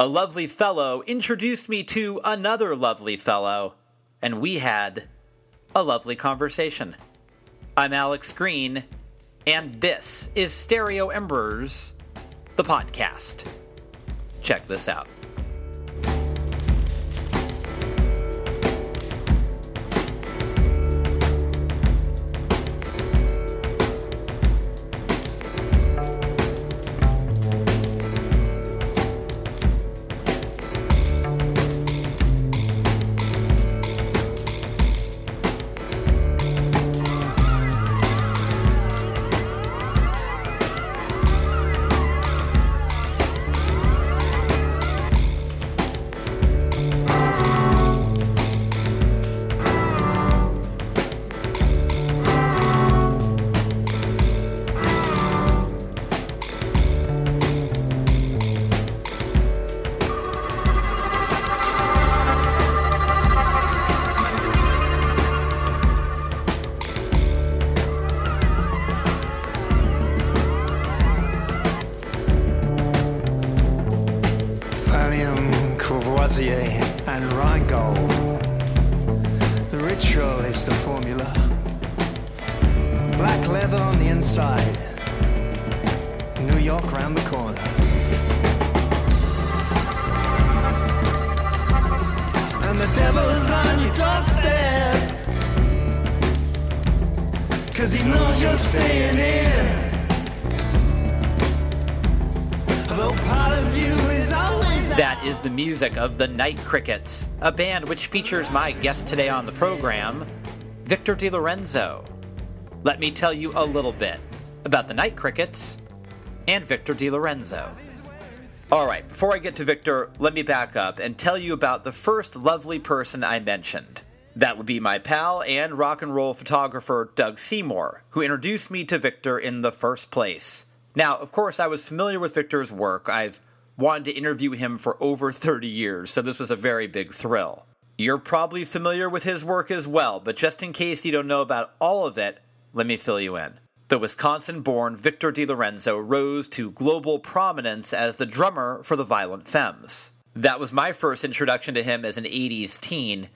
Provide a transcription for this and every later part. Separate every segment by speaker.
Speaker 1: A lovely fellow introduced me to another lovely fellow, and we had a lovely conversation. I'm Alex Green, and this is Stereo Embers, the podcast. Check this out. Music of the Night Crickets, a band which features my guest today on the program, Victor DeLorenzo. Let me tell you a little bit about the Night Crickets and Victor DeLorenzo. All right, before I get to Victor, let me back up and tell you about the first lovely person I mentioned. That would be my pal and rock and roll photographer Doug Seymour, who introduced me to Victor in the first place. Now, of course, I was familiar with Victor's work. I've wanted to interview him for over 30 years, so this was a very big thrill. You're probably familiar with his work as well, but just in case you don't know about all of it, let me fill you in. The Wisconsin born Victor DeLorenzo rose to global prominence as the drummer for the Violent Femmes. That was my first introduction to him as an 80s teen.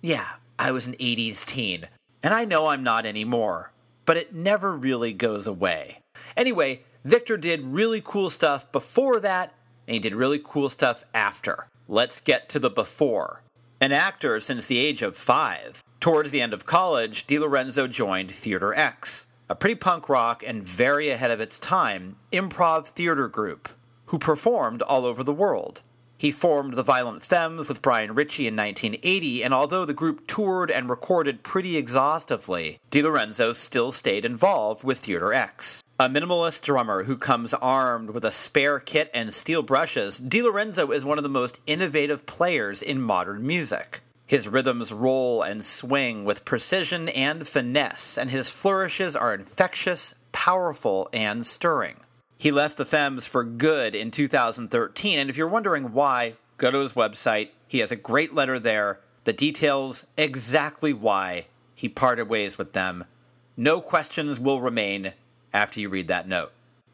Speaker 1: Yeah, I was an 80s teen. And I know I'm not anymore, but it never really goes away. Anyway, Victor did really cool stuff before that, and he did really cool stuff after. Let's get to the before. An actor since the age of five. Towards the end of college, DeLorenzo joined Theater X, a pretty punk rock and very ahead of its time improv theater group, who performed all over the world. He formed the Violent Femmes with Brian Ritchie in 1980, and although the group toured and recorded pretty exhaustively, DeLorenzo still stayed involved with Theater X. A minimalist drummer who comes armed with a spare kit and steel brushes, DeLorenzo is one of the most innovative players in modern music. His rhythms roll and swing with precision and finesse, and his flourishes are infectious, powerful, and stirring. He left the Femmes for good in 2013, and if you're wondering why, go to his website. He has a great letter there that details exactly why he parted ways with them. No questions will remain after you read that note.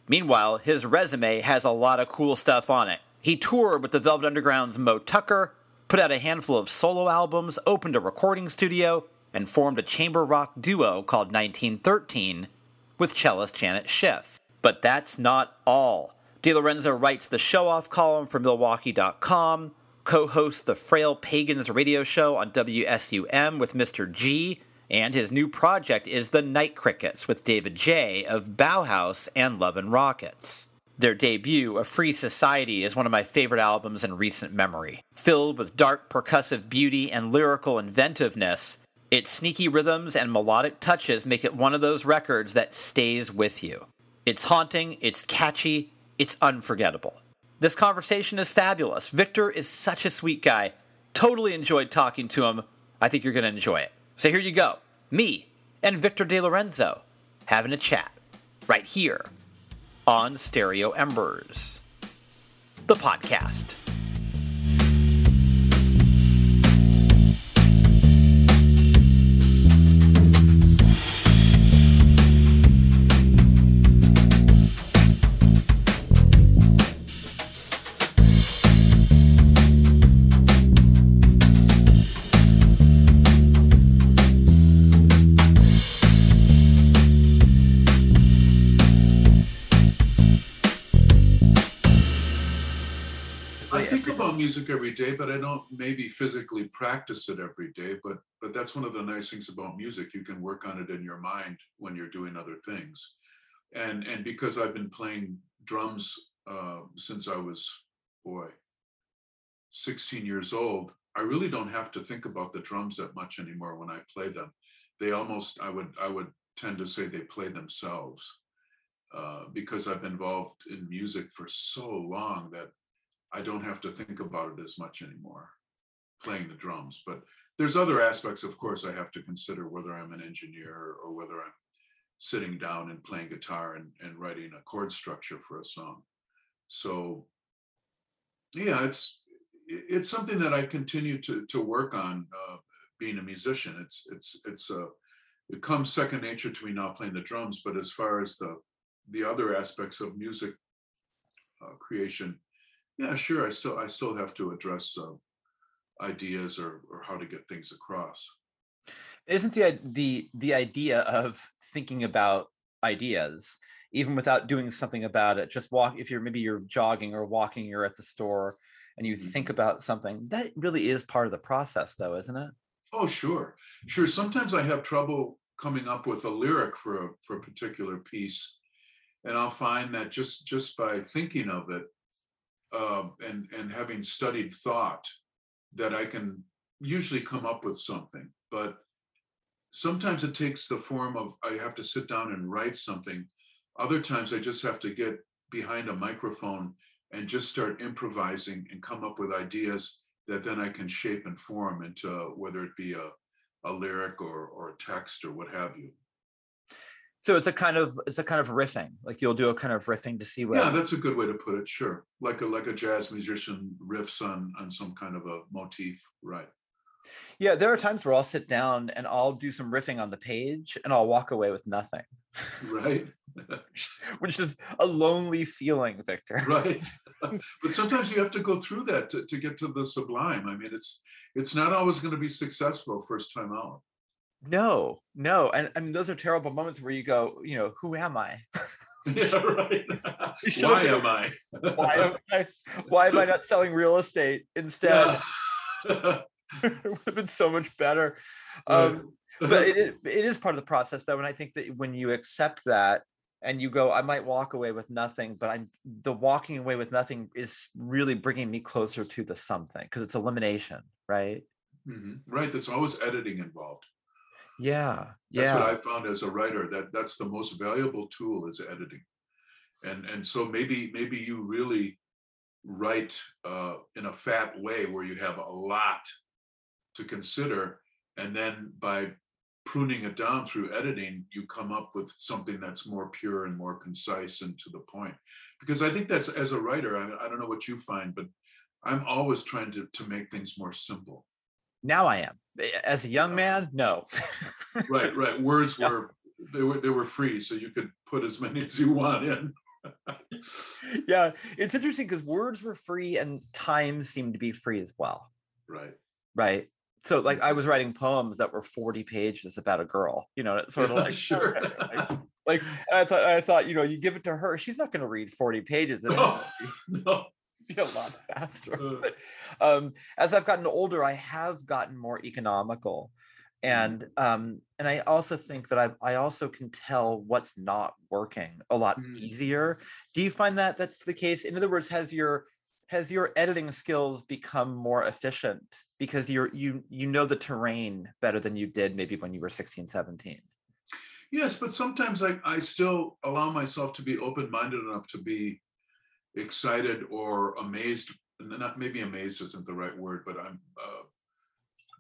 Speaker 1: Meanwhile, his resume has a lot of cool stuff on it. He toured with the Velvet Underground's Moe Tucker, put out a handful of solo albums, opened a recording studio, and formed a chamber rock duo called 1913 with cellist Janet Schiff. But that's not all. DeLorenzo writes the show off column for Milwaukee.com, co hosts the Frail Pagans radio show on WSUM with Mr. G, and his new project is The Night Crickets with David J. of Bauhaus and Love and Rockets. Their debut, A Free Society, is one of my favorite albums in recent memory. Filled with dark percussive beauty and lyrical inventiveness, its sneaky rhythms and melodic touches make it one of those records that stays with you. It's haunting, it's catchy, it's unforgettable. This conversation is fabulous. Victor is such a sweet guy. Totally enjoyed talking to him. I think you're going to enjoy it. So here you go. Me and Victor DeLorenzo having a chat right here on Stereo Embers, the podcast.
Speaker 2: Music every day, but I don't maybe physically practice it every day. But but that's one of the nice things about music. You can work on it in your mind when you're doing other things. And and because I've been playing drums uh, since I was boy 16 years old, I really don't have to think about the drums that much anymore when I play them. They almost I would I would tend to say they play themselves. Uh, because I've been involved in music for so long that I don't have to think about it as much anymore, playing the drums. But there's other aspects, of course, I have to consider whether I'm an engineer or whether I'm sitting down and playing guitar and, and writing a chord structure for a song. So yeah, it's it's something that I continue to to work on uh, being a musician. It's it's it's uh, it comes second nature to me now playing the drums, but as far as the the other aspects of music uh, creation, yeah, sure. I still I still have to address uh, ideas or or how to get things across.
Speaker 1: isn't the the the idea of thinking about ideas even without doing something about it just walk if you're maybe you're jogging or walking you're at the store and you
Speaker 2: Mhm.
Speaker 1: think about something that really is part of the process though isn't it
Speaker 2: Oh, sure, sure. Sometimes I have trouble coming up with a lyric for a for a particular piece, and I'll find that just just by thinking of it, uh, and and having studied thought, that I can usually come up with something. But sometimes it takes the form of I have to sit down and write something. Other times I just have to get behind a microphone and just start improvising and come up with ideas that then I can shape and form into whether it be a, a lyric or, or a text or what have you.
Speaker 1: So it's a kind of it's a kind of riffing like you'll do a kind of riffing to see what
Speaker 2: Yeah, that's a good way to put it. Sure, like a like a jazz musician riffs on on some kind of a motif, right?
Speaker 1: yeah there are times where i'll sit down and i'll do some riffing on the page and i'll walk away with nothing
Speaker 2: Right,
Speaker 1: which is a lonely feeling victor
Speaker 2: right. but sometimes you have to go through that to, to get to the sublime. I mean, it's it's not always going to be successful first time out.
Speaker 1: No no and i mean those are terrible moments where you go you know who am i
Speaker 2: yeah, right. Why am I?
Speaker 1: why am I why am I not selling real estate instead?
Speaker 2: Yeah.
Speaker 1: it would have been so much better. Um, but it is, it is part of the process though, and I think that when you accept that and you go, I might walk away with nothing, but I'm the walking away with nothing is really bringing me closer to the something because it's elimination, right?
Speaker 2: Mhm. Right, there's always editing involved.
Speaker 1: Yeah,
Speaker 2: That's
Speaker 1: yeah.
Speaker 2: what I found as a writer, that that's the most valuable tool is editing. And and so maybe maybe you really write uh, in a fat way where you have a lot to consider, and then by pruning it down through editing, you come up with something that's more pure and more concise and to the point. Because I think that's as a writer, I, I don't know what you find, but I'm always trying to to make things more simple.
Speaker 1: Now I am. As a young man, no.
Speaker 2: right right words
Speaker 1: Yeah.
Speaker 2: were they were they were free so you could put as many as you want in
Speaker 1: yeah, it's interesting because words were free and time seemed to be free as well.
Speaker 2: right
Speaker 1: right so like
Speaker 2: Mm-hmm.
Speaker 1: i was writing poems that were 40 pages about a girl you know sort of like
Speaker 2: sure.
Speaker 1: like, like i thought i thought you know you give it to her she's not going to read 40 pages
Speaker 2: no, no.
Speaker 1: be a lot faster
Speaker 2: Uh.
Speaker 1: but um as i've gotten older i have gotten more economical. And um and i also think that i i also can tell what's not working a lot
Speaker 2: Mm.
Speaker 1: easier. Do you find that that's the case? In other words has your has your editing skills become more efficient because you're you you know the terrain better than you did maybe when you were 16 17
Speaker 2: yes but sometimes I, I still allow myself to be open-minded enough to be excited or amazed, not maybe amazed isn't the right word but i'm uh,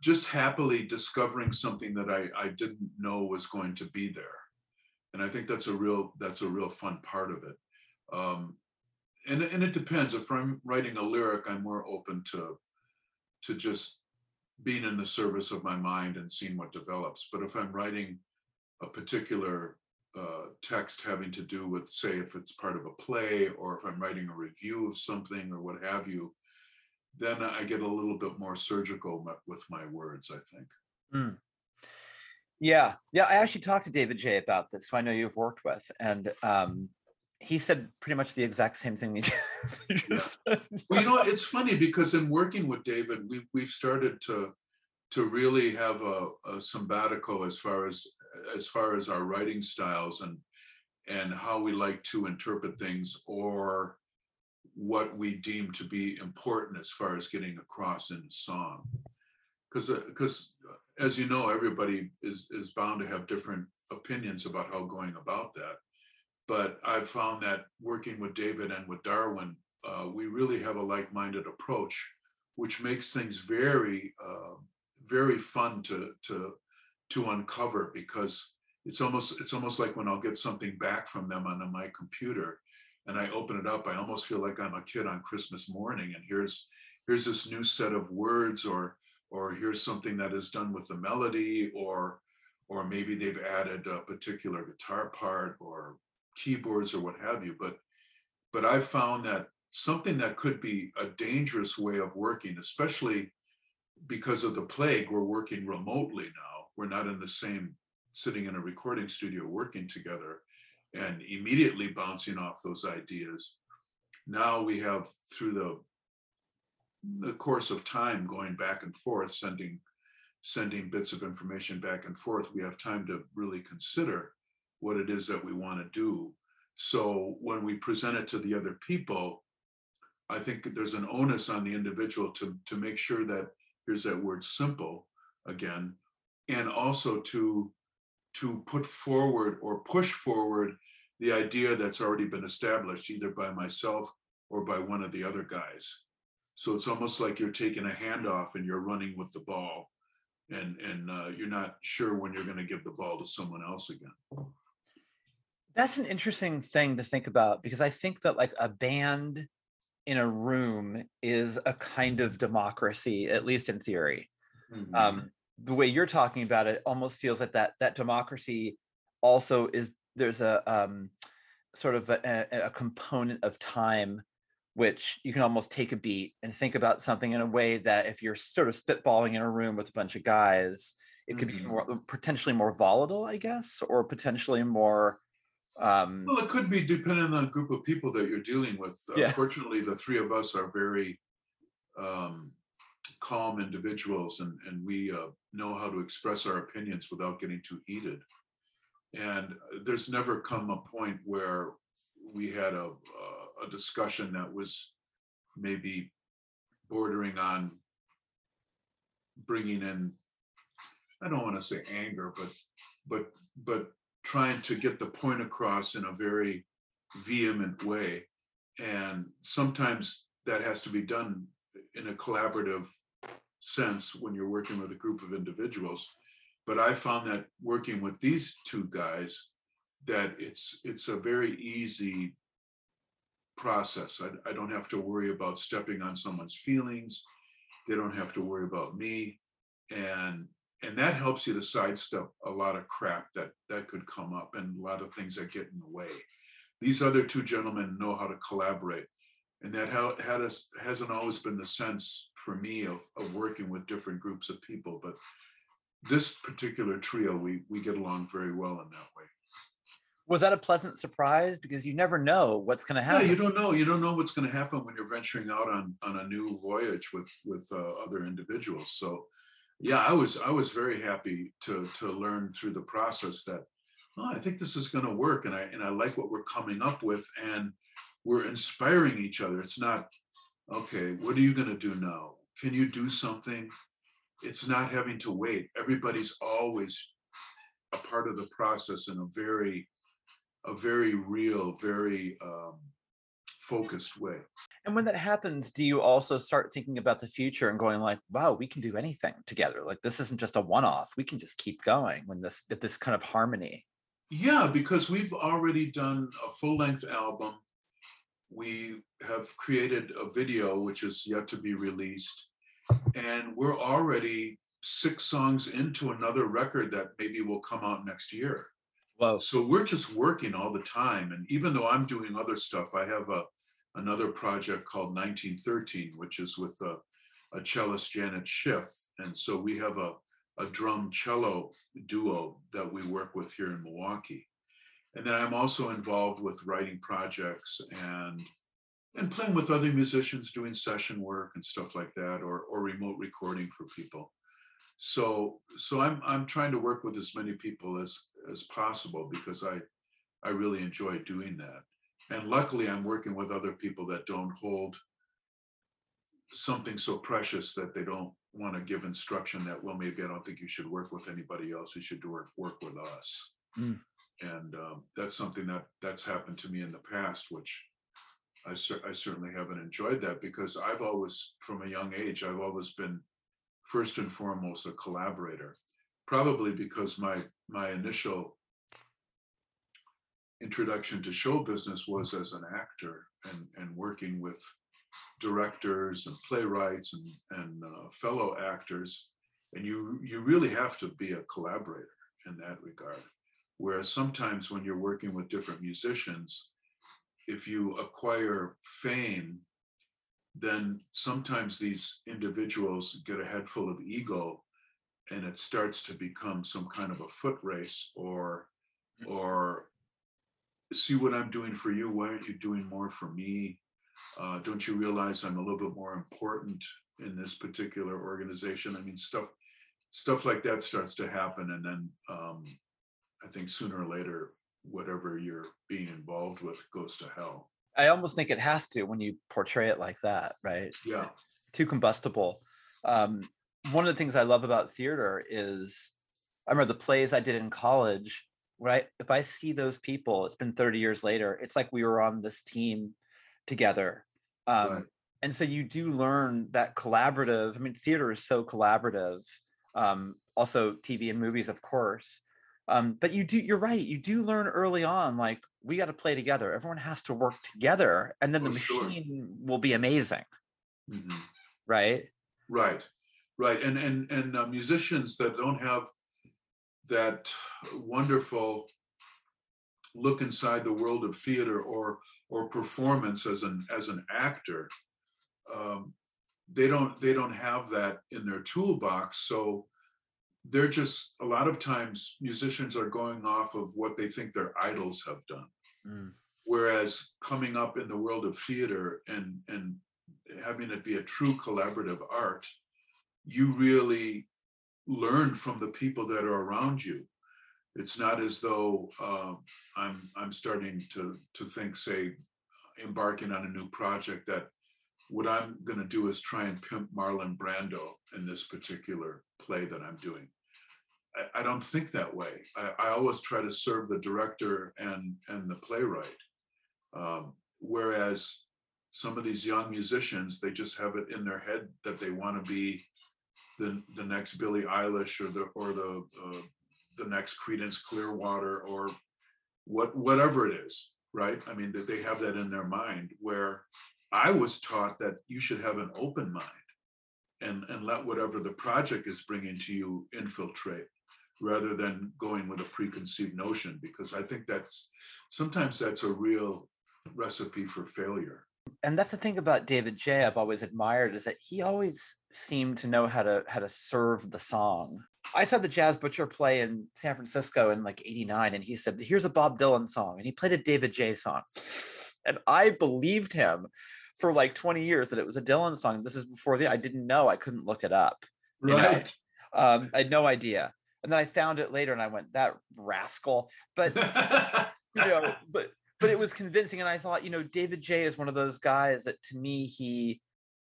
Speaker 2: just happily discovering something that I, I didn't know was going to be there. And i think that's a real that's a real fun part of it. Um, and, and it depends. If i'm writing a lyric i'm more open to to just being in the service of my mind and seeing what develops. But if i'm writing a particular uh, text having to do with say if it's part of a play or if i'm writing a review of something or what have you then i get a little bit more surgical with my words i think
Speaker 1: yeah yeah i actually talked to david j about this who i know you've worked with and um he said pretty much the exact same thing.
Speaker 2: You just yeah. well, you know, it's funny because in working with David, we we've started to to really have a, a sabbatical as far as as far as our writing styles and and how we like to interpret things or what we deem to be important as far as getting across in song. Because because uh, as you know everybody is is bound to have different opinions about how going about that. But i've found that working with david and with darwin uh, we really have a like-minded approach which makes things very uh, very fun to to to uncover because it's almost it's almost like when I'll get something back from them on my computer and I open it up, I almost feel like I'm a kid on Christmas morning and here's here's this new set of words or or here's something that is done with the melody or or maybe they've added a particular guitar part or keyboards or what have you but but I've found that something that could be a dangerous way of working especially because of the plague we're working remotely now we're not in the same sitting in a recording studio working together and immediately bouncing off those ideas. Now we have through the the course of time going back and forth, sending sending bits of information back and forth, we have time to really consider what it is that we want to do. So when we present it to the other people, I think there's an onus on the individual to, to make sure that here's that word simple again, and also to to put forward or push forward the idea that's already been established either by myself or by one of the other guys. So it's almost like you're taking a handoff and you're running with the ball and and uh, you're not sure when you're going to give the ball to someone else again.
Speaker 1: That's an interesting thing to think about because i think that like a band in a room is a kind of democracy at least in theory. Mm-hmm. um, the way you're talking about it almost feels like that that democracy also is there's a um, sort of a, a, component of time which you can almost take a beat and think about something in a way that if you're sort of spitballing in a room with a bunch of guys it could mm-hmm. be more potentially more volatile i guess or potentially more
Speaker 2: um well it could be depending on the group of people that you're dealing with yeah. fortunately the three of us are very um calm individuals and, and we uh, know how to express our opinions without getting too heated. And there's never come a point where we had a, a discussion that was maybe bordering on bringing in, I don't want to say anger, but but but trying to get the point across in a very vehement way. And sometimes that has to be done in a collaborative sense when you're working with a group of individuals. But I found that working with these two guys, that it's it's a very easy process. I, I don't have to worry about stepping on someone's feelings. They don't have to worry about me, and and that helps you to sidestep a lot of crap that that could come up and a lot of things that get in the way. These other two gentlemen know how to collaborate and that ha- had us hasn't always been the sense for me of, of working with different groups of people but this particular trio we we get along very well in that way.
Speaker 1: Was that a pleasant surprise? Because you never know what's going to happen
Speaker 2: yeah, you don't know. You don't know what's going to happen when you're venturing out on on a new voyage with with uh, other individuals. So yeah i was i was very happy to to learn through the process that oh, i think this is going to work and i and i like what we're coming up with and we're inspiring each other. It's not, okay, what are you going to do now? Can you do something? It's not having to wait. Everybody's always a part of the process in a very, a very real, very um, focused way.
Speaker 1: And when that happens, do you also start thinking about the future and going like, wow, we can do anything together. Like this isn't just a one-off. We can just keep going when this this kind of harmony.
Speaker 2: Yeah, because we've already done a full-length album we have created a video which is yet to be released. And we're already six songs into another record that maybe will come out next year.
Speaker 1: Wow.
Speaker 2: So we're just working all the time. And even though i'm doing other stuff i have a another project called 1913 which is with a, a cellist janet schiff. And so we have a, a drum cello duo that we work with here in milwaukee and then I'm also involved with writing projects and and playing with other musicians, doing session work and stuff like that, or or remote recording for people. So so I'm I'm trying to work with as many people as as possible because I I really enjoy doing that. And luckily I'm working with other people that don't hold something so precious that they don't want to give instruction that well maybe I don't think you should work with anybody else you should work work with us
Speaker 1: Mm.
Speaker 2: And um, that's something that that's happened to me in the past which I, cer- I certainly haven't enjoyed that because I've always from a young age I've always been first and foremost a collaborator probably because my my initial introduction to show business was as an actor and and working with directors and playwrights and and uh, fellow actors and you you really have to be a collaborator in that regard whereas sometimes when you're working with different musicians if you acquire fame then sometimes these individuals get a head full of ego and it starts to become some kind of a foot race or or see what i'm doing for you? Why aren't you doing more for me? Uh, don't you realize i'm a little bit more important in this particular organization? I mean stuff stuff like that starts to happen and then um, i think sooner or later whatever you're being involved with goes to hell
Speaker 1: I almost think it has to when you portray it like that, right?
Speaker 2: yeah
Speaker 1: It's too combustible. Um, one of the things I love about theater is I remember the plays I did in college, right? If I see those people, it's been 30 years later, it's like we were on this team together. Um,
Speaker 2: Right.
Speaker 1: And so you do learn that collaborative. I mean, theater is so collaborative. Um, also, TV and movies, of course. Um, but you do, you're right. You do learn early on, like, we got to play together. Everyone has to work together, and then the
Speaker 2: Oh, sure.
Speaker 1: machine will be amazing,
Speaker 2: Mhm.
Speaker 1: right?
Speaker 2: Right, right, and and and uh, musicians that don't have that wonderful look inside the world of theater or or performance as an as an actor, um, they don't they don't have that in their toolbox. So they're just a lot of times musicians are going off of what they think their idols have done.
Speaker 1: Mm.
Speaker 2: whereas coming up in the world of theater and and having it be a true collaborative art you really learn from the people that are around you. It's not as though uh, i'm i'm starting to to think say embarking on a new project that what i'm going to do is try and pimp marlon brando in this particular play that i'm doing I, I don't think that way. I, I always try to serve the director and and the playwright. Um, whereas some of these young musicians, they just have it in their head that they want to be the the next Billie Eilish or the or the uh, the next Creedence Clearwater or what whatever it is, right? I mean that they have that in their mind. Where I was taught that you should have an open mind and and let whatever the project is bringing to you infiltrate rather than going with a preconceived notion because i think that's sometimes that's a real recipe for failure
Speaker 1: and that's the thing about David J. I've always admired is that he always seemed to know how to how to serve the song. I saw the Jazz Butcher play in San Francisco in like '89, and he said, "Here's a Bob Dylan song," and he played a David J. song, and I believed him for like 20 years that it was a Dylan song. This is before the I didn't know. I couldn't look it up. You know, Um, I had no idea, and then I found it later, and I went, "That rascal!" But you know, but but it was convincing, and I thought, you know, David J is one of those guys that to me he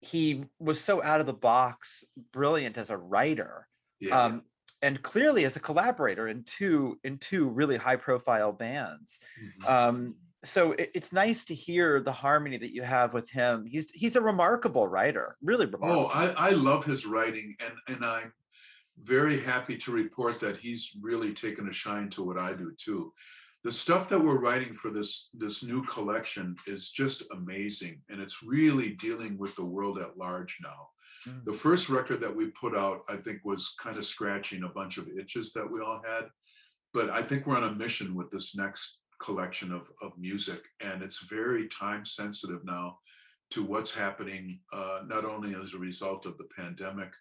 Speaker 1: he was so out of the box, brilliant as a writer,
Speaker 2: yeah
Speaker 1: um, and clearly as a collaborator in two in two really high profile bands.
Speaker 2: Mhm.
Speaker 1: Um, so it, it's nice to hear the harmony that you have with him. He's he's a remarkable writer, really remarkable.
Speaker 2: oh I, I love his writing and and i'm very happy to report that he's really taken a shine to what i do too the stuff that we're writing for this this new collection is just amazing and it's really dealing with the world at large now
Speaker 1: Mm.
Speaker 2: the first record that we put out i think was kind of scratching a bunch of itches that we all had but i think we're on a mission with this next collection of, of music and it's very time sensitive now to what's happening uh, not only as a result of the pandemic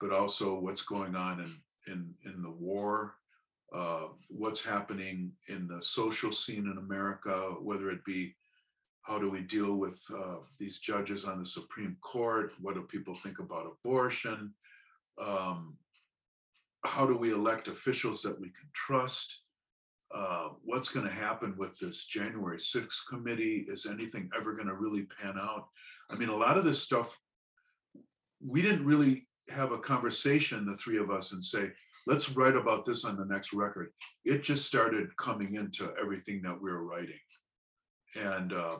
Speaker 2: but also what's going on in in in the war uh, what's happening in the social scene in America, whether it be how do we deal with uh, these judges on the Supreme Court? What do people think about abortion? Um, how do we elect officials that we can trust? Uh, what's going to happen with this January 6th committee? Is anything ever going to really pan out? I mean, a lot of this stuff, we didn't really have a conversation, the three of us, and say, let's write about this on the next record. It just started coming into everything that we were writing. And uh,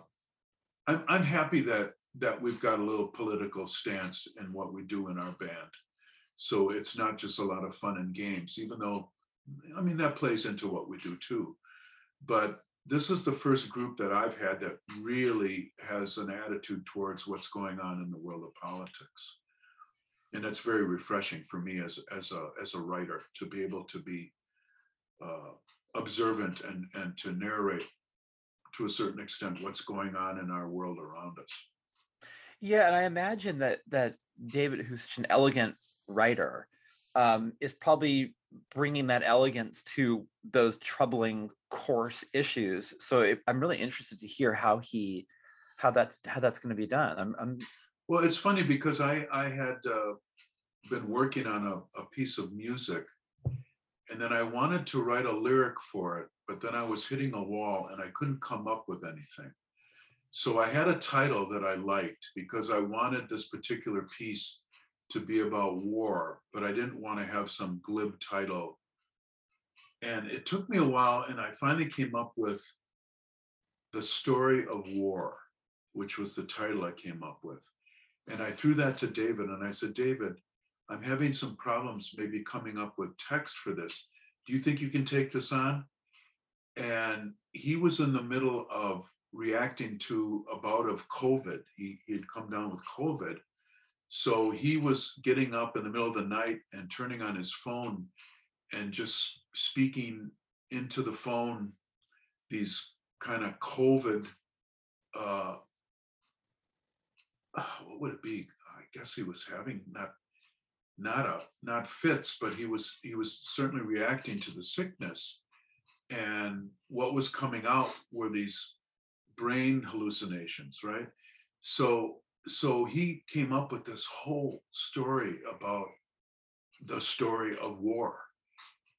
Speaker 2: I'm, I'm happy that that we've got a little political stance in what we do in our band. So it's not just a lot of fun and games, even though, I mean, that plays into what we do too. But this is the first group that I've had that really has an attitude towards what's going on in the world of politics. And that's very refreshing for me as, as, a, as a writer to be able to be uh, observant and, and to narrate to a certain extent what's going on in our world around us.
Speaker 1: Yeah, and I imagine that that David, who's such an elegant writer, um, is probably bringing that elegance to those troubling coarse issues. So it, I'm really interested to hear how he, how that's how that's going to be done. I'm, I'm
Speaker 2: well, it's funny because I I had uh, been working on a, a piece of music, and then I wanted to write a lyric for it, but then I was hitting a wall and I couldn't come up with anything. So I had a title that I liked because I wanted this particular piece to be about war, but I didn't want to have some glib title. And it took me a while, and I finally came up with The Story of War, which was the title I came up with. And I threw that to David, and I said, David, I'm having some problems maybe coming up with text for this. Do you think you can take this on? and he was in the middle of reacting to a bout of COVID. He had come down with COVID. So he was getting up in the middle of the night and turning on his phone and just speaking into the phone these kind of COVID, uh, what would it be? I guess he was having not not a not fits, but he was he was certainly reacting to the sickness and what was coming out were these brain hallucinations right so so he came up with this whole story about the story of war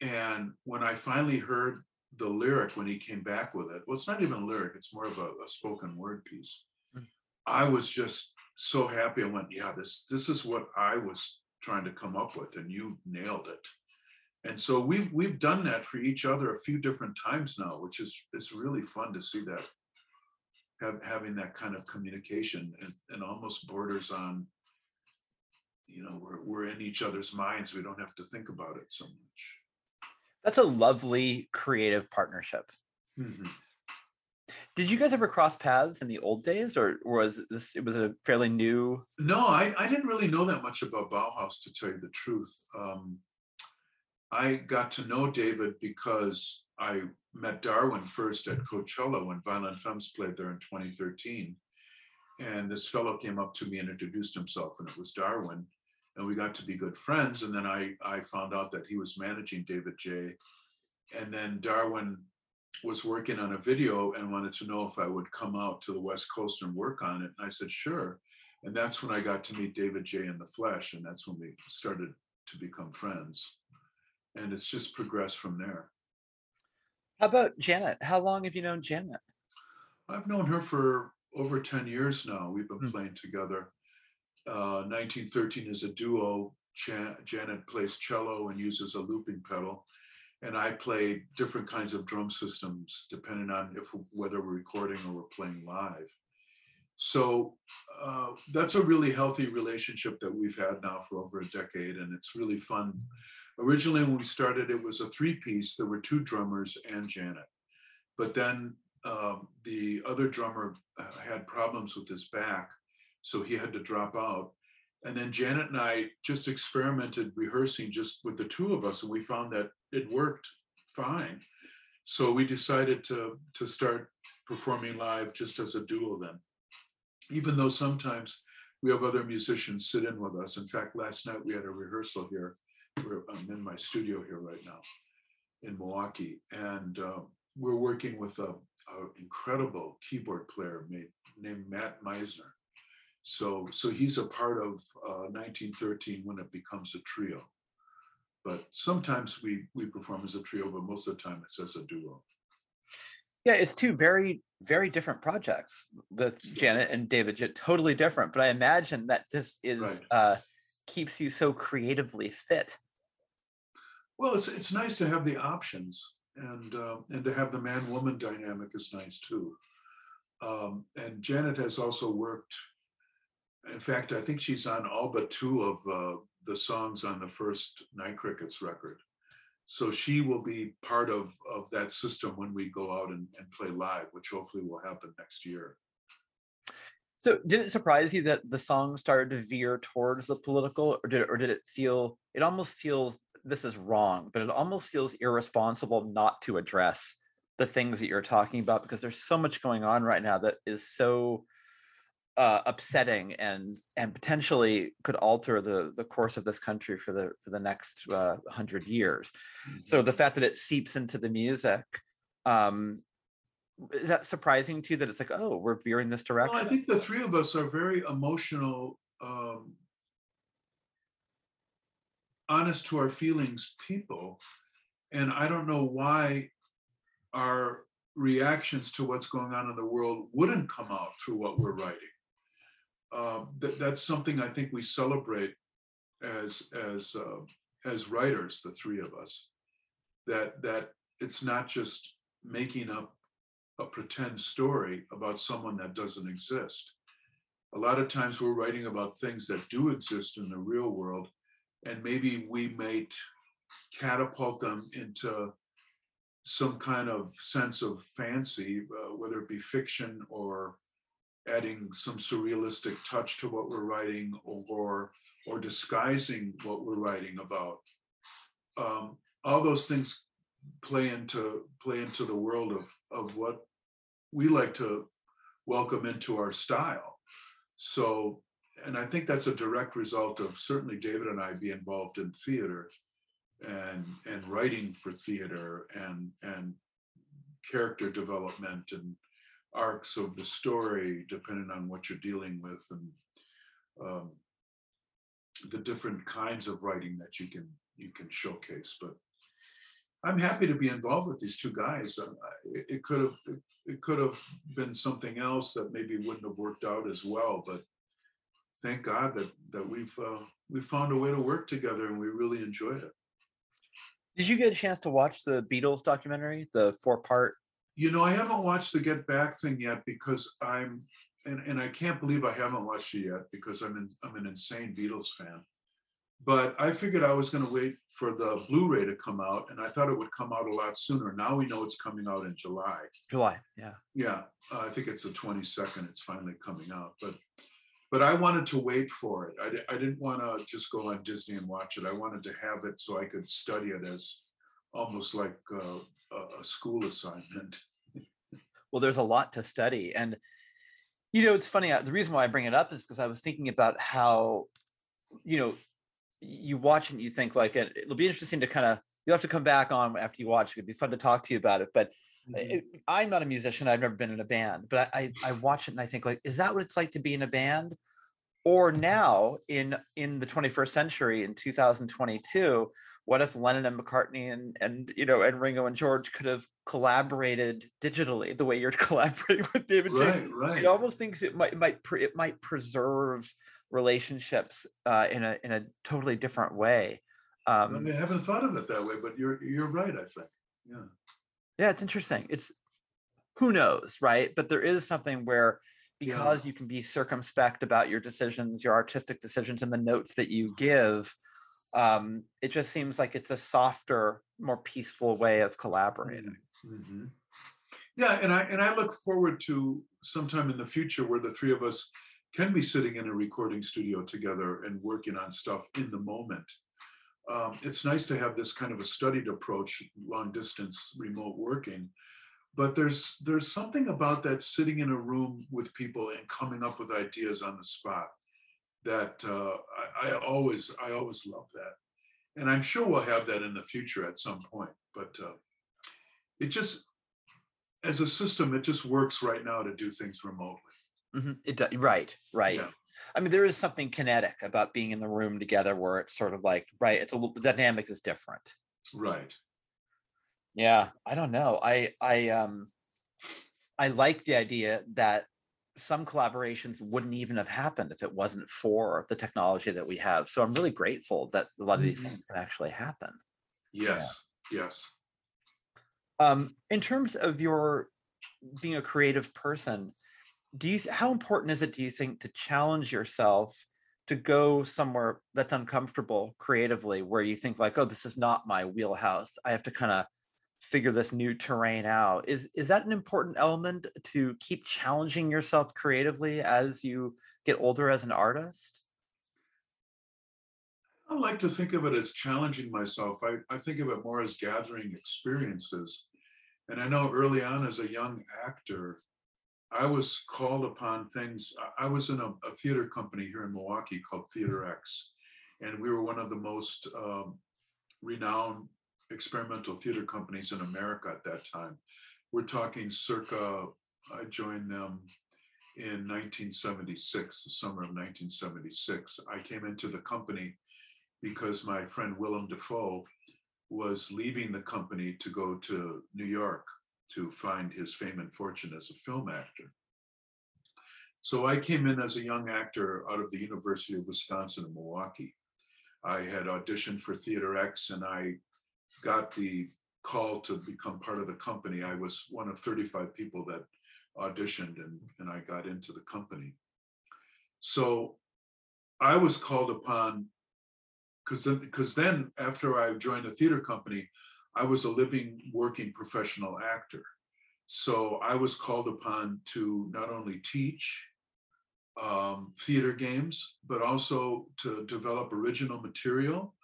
Speaker 2: and when i finally heard the lyric when he came back with it well it's not even a lyric it's more of a, a spoken word piece mm. i was just so happy i went yeah this this is what i was trying to come up with and you nailed it. And so we've we've done that for each other a few different times now which is it's really fun to see that have, having that kind of communication and, and almost borders on you know we're, we're in each other's minds we don't have to think about it so much.
Speaker 1: That's a lovely creative partnership. Mm-hmm. Did you guys ever cross paths in the old days or was this it was a fairly new
Speaker 2: no i, I didn't really know that much about bauhaus to tell you the truth um, I got to know David because I met Darwin first at Coachella when Violent Femmes played there in 2013. And this fellow came up to me and introduced himself, and it was Darwin. And we got to be good friends. And then I, I found out that he was managing David J. And then Darwin was working on a video and wanted to know if I would come out to the West Coast and work on it. And I said, sure. And that's when I got to meet David J in the flesh. And that's when we started to become friends and it's just progressed from there.
Speaker 1: How about Janet? How long have you known Janet?
Speaker 2: I've known her for over 10 years now. We've been mm. playing together. Uh, 1913 is a duo. Jan- Janet plays cello and uses a looping pedal. And I play different kinds of drum systems depending on if whether we're recording or we're playing live. So uh, that's a really healthy relationship that we've had now for over a decade, and it's really fun Originally, when we started, it was a three piece. There were two drummers and Janet. But then um, the other drummer uh, had problems with his back, so he had to drop out. And then Janet and I just experimented rehearsing just with the two of us, and we found that it worked fine. So we decided to to start performing live just as a duo then. Even though sometimes we have other musicians sit in with us. In fact, last night we had a rehearsal here I'm in my studio here right now. in Milwaukee, and uh, we're working with a, a incredible keyboard player made, named Matt Meisner. So, so he's a part of uh, 1913 when it becomes a trio. But sometimes we we perform as a trio, but most of the time it's as a duo.
Speaker 1: Yeah, it's two very very different projects with Janet and David, totally different. But I imagine that just is right. uh, keeps you so creatively fit.
Speaker 2: Well, it's it's nice to have the options, and uh, and to have the man woman dynamic is nice too. Um, and Janet has also worked. In fact, I think she's on all but two of uh, the songs on the first Night Crickets record. So she will be part of of that system when we go out and, and play live, which hopefully will happen next year.
Speaker 1: So did it surprise you that the song started to veer towards the political, or did or did it feel? It almost feels this is wrong, but it almost feels irresponsible not to address the things that you're talking about because there's so much going on right now that is so uh, upsetting and and potentially could alter the the course of this country for the for the next uh, hundred years. Mm-hmm. So the fact that it seeps into the music, um, is that surprising to you? That it's like, oh, we're veering this direction.
Speaker 2: Well, I think the three of us are very emotional, um, honest to our feelings people, and I don't know why our reactions to what's going on in the world wouldn't come out through what we're writing uh, that, that's something I think we celebrate as as uh, as writers, the three of us. That that it's not just making up a pretend story about someone that doesn't exist. A lot of times we're writing about things that do exist in the real world, and maybe we might catapult them into some kind of sense of fancy, uh, whether it be fiction or adding some surrealistic touch to what we're writing or or disguising what we're writing about. Um, all those things play into play into the world of of what we like to welcome into our style. So and i think that's a direct result of certainly david and i be involved in theater and and writing for theater and and character development and arcs of the story, depending on what you're dealing with, and um, the different kinds of writing that you can you can showcase. But I'm happy to be involved with these two guys. Um, it could have it could have been something else that maybe wouldn't have worked out as well, but thank God that that we've uh, we found a way to work together and we really enjoyed it.
Speaker 1: Did you get a chance to watch the Beatles documentary, the four part
Speaker 2: you know, I haven't watched the Get Back thing yet because I'm, and, and I can't believe I haven't watched it yet because I'm in, I'm an insane Beatles fan. But I figured I was going to wait for the Blu-ray to come out, and I thought it would come out a lot sooner. Now we know it's coming out in July.
Speaker 1: July, yeah,
Speaker 2: yeah. Uh, I think it's the 22nd. It's finally coming out, but but I wanted to wait for it. I, I didn't want to just go on Disney and watch it. I wanted to have it so I could study it as almost like uh, a, a school assignment.
Speaker 1: well, there's a lot to study. And, you know, it's funny. Uh, the reason why I bring it up is because I was thinking about how, you know, you watch and you think like it'll be interesting to kind of you'll have to come back on after you watch it'd be fun to talk to you about it but mm-hmm. it, i'm not a musician i've never been in a band but I, I, I watch it and i think like is that what it's like to be in a band or now in in the 21st century in 2022 what if Lennon and McCartney and and you know and Ringo and George could have collaborated digitally the way you're collaborating with David right, James? Right. It almost thinks it might might pre- it might preserve relationships uh, in a in a totally different way.
Speaker 2: Um, I mean, I haven't thought of it that way, but you're you're right. I think, yeah,
Speaker 1: yeah, it's interesting. It's who knows, right? But there is something where because yeah. you can be circumspect about your decisions, your artistic decisions, and the notes that you give um, it just seems like it's a softer, more peaceful way of collaborating. Mm-hmm.
Speaker 2: Yeah, and I and I look forward to sometime in the future where the three of us can be sitting in a recording studio together and working on stuff in the moment. Um, it's nice to have this kind of a studied approach, long distance remote working, but there's there's something about that sitting in a room with people and coming up with ideas on the spot that uh, I, I, always I always love that, and I'm sure we'll have that in the future at some point. but uh, it just as a system, it just works right now to do things remotely.
Speaker 1: hmm It do, right, right.
Speaker 2: Yeah.
Speaker 1: I mean, there is something kinetic about being in the room together, where it's sort of like, right, it's a little the dynamic is different.
Speaker 2: Right.
Speaker 1: Yeah, I don't know. I I um I like the idea that some collaborations wouldn't even have happened if it wasn't for the technology that we have. So I'm really grateful that a lot of these
Speaker 2: Mhm.
Speaker 1: things can actually happen.
Speaker 2: Yes. Yes.
Speaker 1: Um, in terms of your being a creative person, do you how important is it do you think to challenge yourself to go somewhere that's uncomfortable creatively where you think like, oh, this is not my wheelhouse. I have to kind of figure this new terrain out. Is is that an important element to keep challenging yourself creatively as you get older as an artist?
Speaker 2: I like to think of it as challenging myself. I, I think of it more as gathering experiences. And I know early on as a young actor, I was called upon things. I- I was in a, a theater company here in Milwaukee called Theater X, and we were one of the most um, renowned experimental theater companies in America at that time. We're talking circa, I joined them in 1976, the summer of 1976. I came into the company because my friend Willem Dafoe was leaving the company to go to New York to find his fame and fortune as a film actor. So I came in as a young actor out of the University of Wisconsin in Milwaukee. I had auditioned for Theater X and I got the call to become part of the company. I was one of 35 people that auditioned and, and I got into the company. So I was called upon because then, because then after I joined a theater company, I was a living, working professional actor. So I was called upon to not only teach um, theater games, but also to develop original material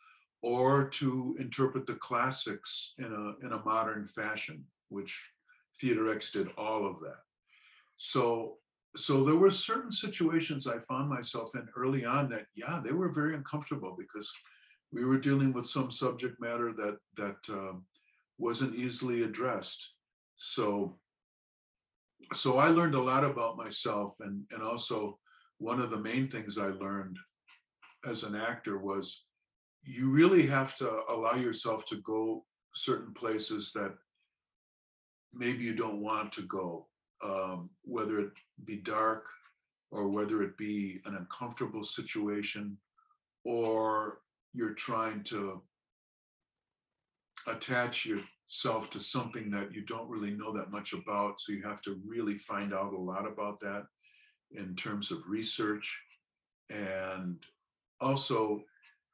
Speaker 2: or to interpret the classics in a, in a modern fashion, which Theater X did all of that. So so there were certain situations I found myself in early on that, yeah, they were very uncomfortable because we were dealing with some subject matter that that um, wasn't easily addressed. So so I learned a lot about myself, and and also one of the main things I learned as an actor was you really have to allow yourself to go certain places that maybe you don't want to go, um, whether it be dark or whether it be an uncomfortable situation or you're trying to attach yourself to something that you don't really know that much about. So you have to really find out a lot about that in terms of research and also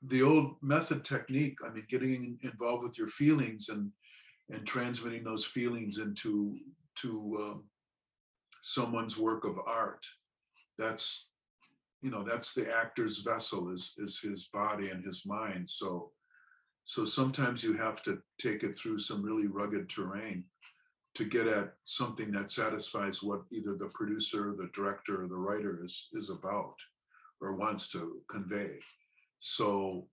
Speaker 2: the old method technique. I mean, getting involved with your feelings and and transmitting those feelings into to um, someone's work of art. That's you know that's the actor's vessel is is his body and his mind. So so sometimes you have to take it through some really rugged terrain to get at something that satisfies what either the producer, the director, or the writer is is about or wants to convey. So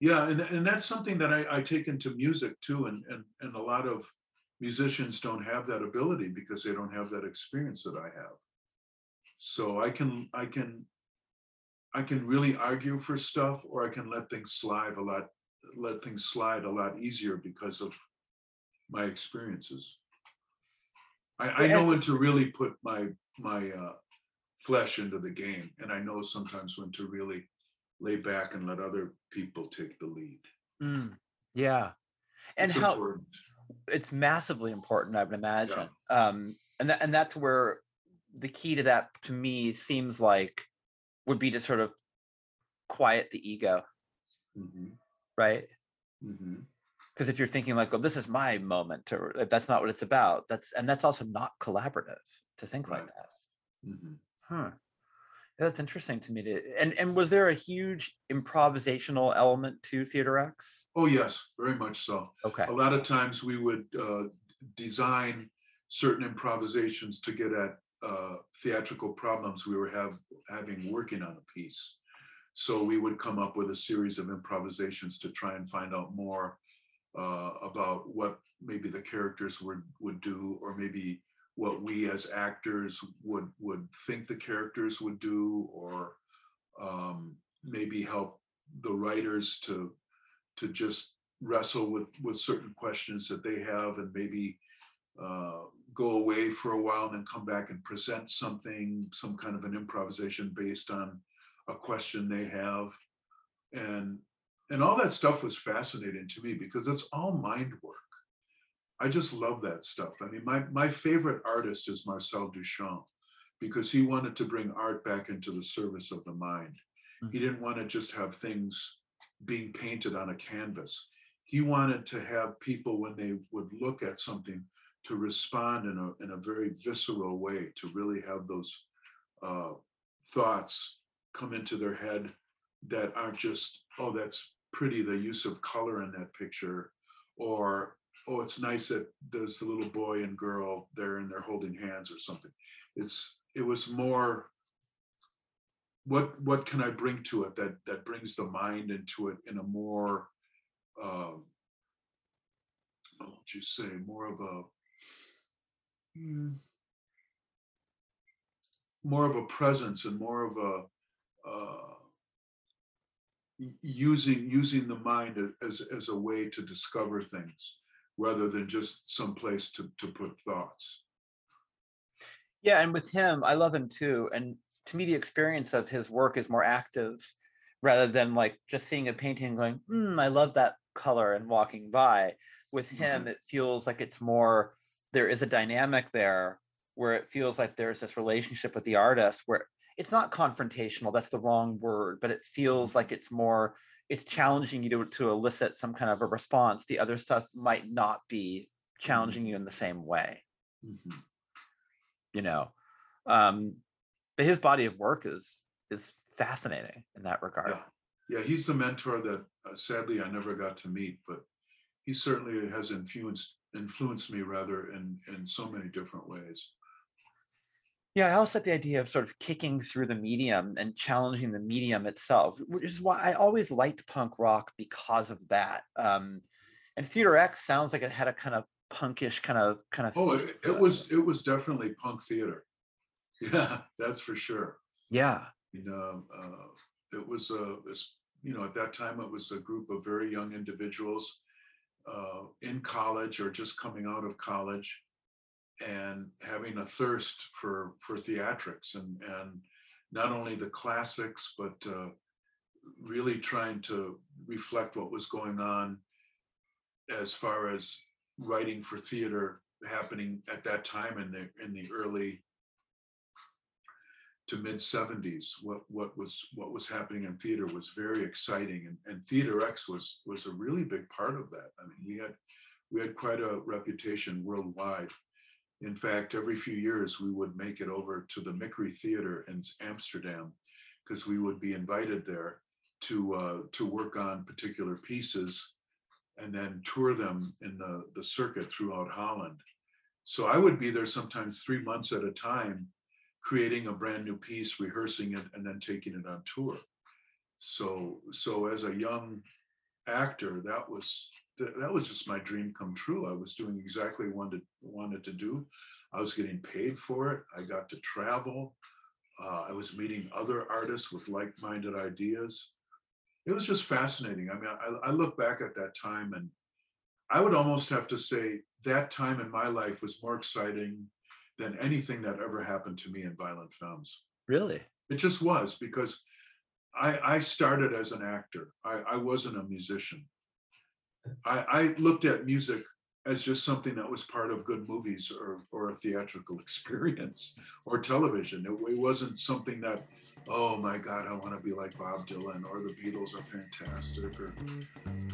Speaker 2: yeah, and, and that's something that I, I take into music too. And, and and a lot of musicians don't have that ability because they don't have that experience that I have. So I can I can I can really argue for stuff or I can let things slide a lot let things slide a lot easier because of my experiences. I, I know when to really put my my uh, flesh into the game, and I know sometimes when to really lay back and let other people take the lead.
Speaker 1: Mm, yeah, and
Speaker 2: It's
Speaker 1: how
Speaker 2: important.
Speaker 1: it's massively important, I would imagine. Um, and that and that's where the key to that to me seems like would be to sort of quiet the ego,
Speaker 2: Mhm,
Speaker 1: right?
Speaker 2: mhm.
Speaker 1: Because if you're thinking like, "Well, this is my moment," or that's not what it's about. That's and that's also not collaborative to think like
Speaker 2: Right.
Speaker 1: that.
Speaker 2: Mhm.
Speaker 1: Huh. That's interesting to me. To, and and was there a huge improvisational element to Theater X?
Speaker 2: Oh yes, very much so.
Speaker 1: Okay.
Speaker 2: A lot of times we would uh, design certain improvisations to get at uh, theatrical problems we were have having working on a piece. So we would come up with a series of improvisations to try and find out more uh, about what maybe the characters would would do, or maybe what we as actors would would think the characters would do, or um, maybe help the writers to to just wrestle with with certain questions that they have and maybe uh, go away for a while and then come back and present something some kind of an improvisation based on a question they have. And and all that stuff was fascinating to me because it's all mind work i just love that stuff. I mean my my favorite artist is marcel duchamp because he wanted to bring art back into the service of the mind. He didn't want to just have things being painted on a canvas. He wanted to have people, when they would look at something, to respond in a, in a very visceral way, to really have those uh, thoughts come into their head that aren't just, oh, that's pretty, the use of color in that picture, or, oh, it's nice that there's the little boy and girl there and they're holding hands or something. It's, it was more what what can I bring to it that that brings the mind into it in a more um, what would you say more of a hmm, more of a presence and more of a uh, using using the mind as as a way to discover things rather than just some place to to put thoughts.
Speaker 1: Yeah, and with him, I love him too, and to me the experience of his work is more active rather than like just seeing a painting and going mm, i love that color and walking by with him mm-hmm. it feels like it's more there is a dynamic there where it feels like there's this relationship with the artist where it's not confrontational that's the wrong word but it feels like it's more it's challenging you to, to elicit some kind of a response the other stuff might not be mm-hmm. challenging you in the same way mm-hmm. you know um but his body of work is is fascinating in that regard.
Speaker 2: Yeah, yeah he's the mentor that uh, sadly I never got to meet, but he certainly has influenced influenced me rather in in so many different ways.
Speaker 1: Yeah, I also like the idea of sort of kicking through the medium and challenging the medium itself, which is why I always liked punk rock because of that. Um, and Theater X sounds like it had a kind of punkish kind of kind of.
Speaker 2: Oh, it, it was it was definitely punk theater. Yeah, that's for sure.
Speaker 1: Yeah.
Speaker 2: You know, uh, it was a, you know, at that time it was a group of very young individuals uh, in college or just coming out of college and having a thirst for for theatrics and and not only the classics but uh, really trying to reflect what was going on as far as writing for theater happening at that time in the in the early to mid 70s what what was what was happening in theater was very exciting and, and theater x was was a really big part of that. I mean we had we had quite a reputation worldwide in fact every few years we would make it over to the Mickery theater in amsterdam because we would be invited there to uh, to work on particular pieces and then tour them in the the circuit throughout holland so i would be there sometimes three months at a time creating a brand new piece, rehearsing it, and then taking it on tour. So, so as a young actor, that was that was just my dream come true. I was doing exactly what I wanted to do. I was getting paid for it. I got to travel. Uh, I was meeting other artists with like-minded ideas. It was just fascinating. I mean, I, I look back at that time, and I would almost have to say that time in my life was more exciting than anything that ever happened to me in Violent Femmes.
Speaker 1: Really?
Speaker 2: It just was because I, I started as an actor. I, I wasn't a musician. I, I looked at music as just something that was part of good movies or, or a theatrical experience or television. It, it wasn't something that oh my God, I want to be like Bob Dylan, or the Beatles are fantastic, or,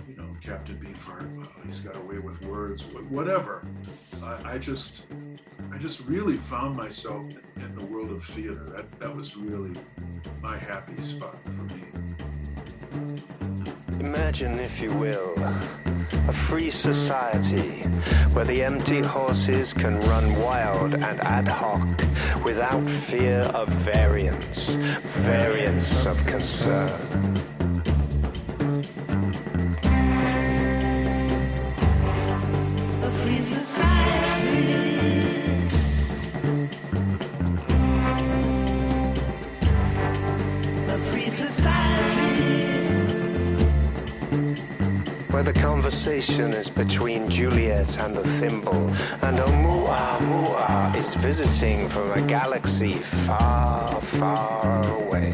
Speaker 2: you know, Captain Beefheart, oh, he's got away with words, whatever. I, I, just, I just really found myself in, in the world of theater. That, that was really my happy spot for me.
Speaker 3: Imagine, if you will, a free society where the empty horses can run wild and ad hoc without fear of variance, variance of concern. Conversation is between Juliet and the thimble, and Oumuamua is visiting from a galaxy far, far away.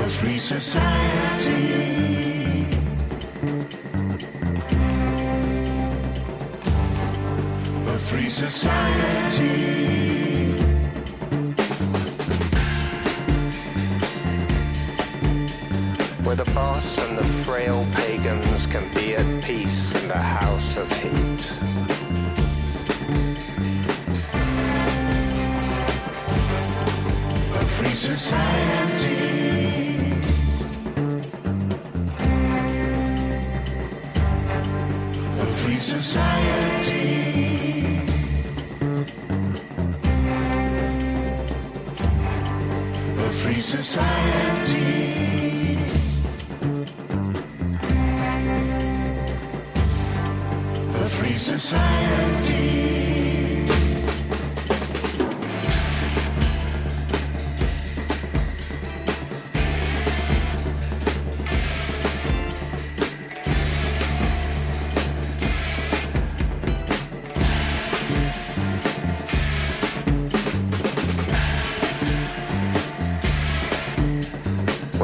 Speaker 4: A free society. A free society.
Speaker 3: The boss and the frail pagans can be at peace in the house of heat.
Speaker 4: A free society. A free society. A free society.
Speaker 3: Where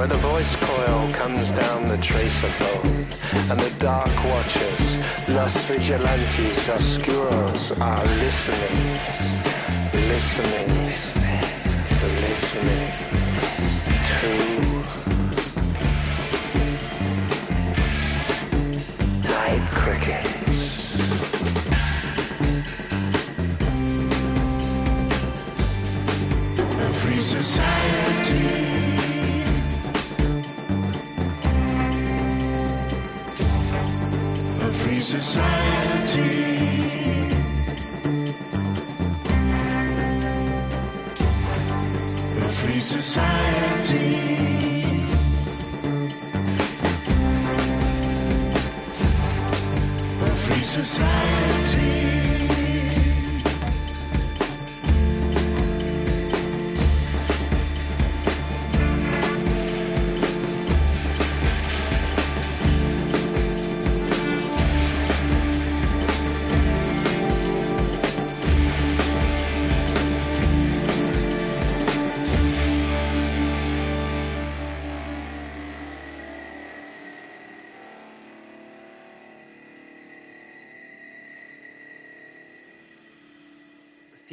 Speaker 3: the voice coil comes down the tracer phone, and the dark watchers, los vigilantes oscuros are listening, listening, listening to night crickets.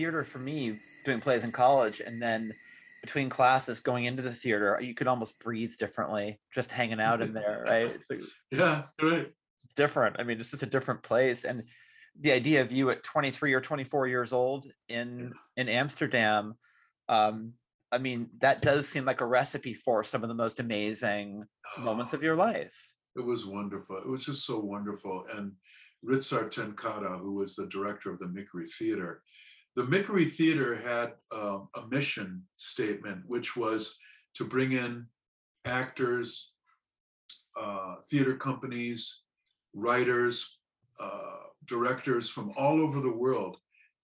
Speaker 1: Theater for me doing plays in college and then between classes going into the theater you could almost breathe differently just hanging out in there right it's like
Speaker 2: Yeah, right.
Speaker 1: It's different i mean it's just a different place and the idea of you at 23 or 24 years old in in amsterdam um i mean that does seem like a recipe for some of the most amazing moments of your life
Speaker 2: It was wonderful. It was just so wonderful. And Ritsaert ten Cate, who was the director of the Mickery Theater, the Mickery Theater had um, a mission statement, which was to bring in actors, uh, theater companies, writers, uh, directors from all over the world,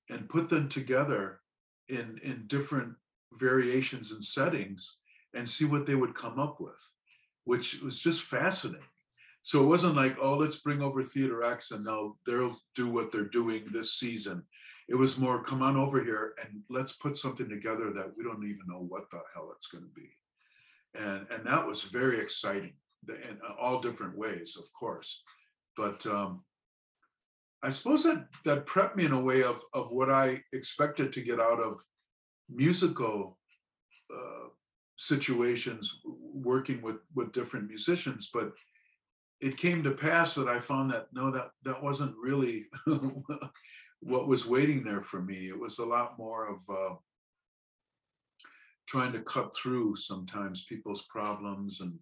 Speaker 2: and put them together in in different variations and settings, and see what they would come up with, which was just fascinating. So it wasn't like, oh, let's bring over Theater X and now they'll do what they're doing this season. It was more, come on over here and let's put something together that we don't even know what the hell it's going to be. And and that was very exciting in all different ways, of course. But um, I suppose that that prepped me in a way of of what I expected to get out of musical uh, situations working with with different musicians but it came to pass that i found that no that that wasn't really what was waiting there for me it was a lot more of uh, trying to cut through sometimes people's problems and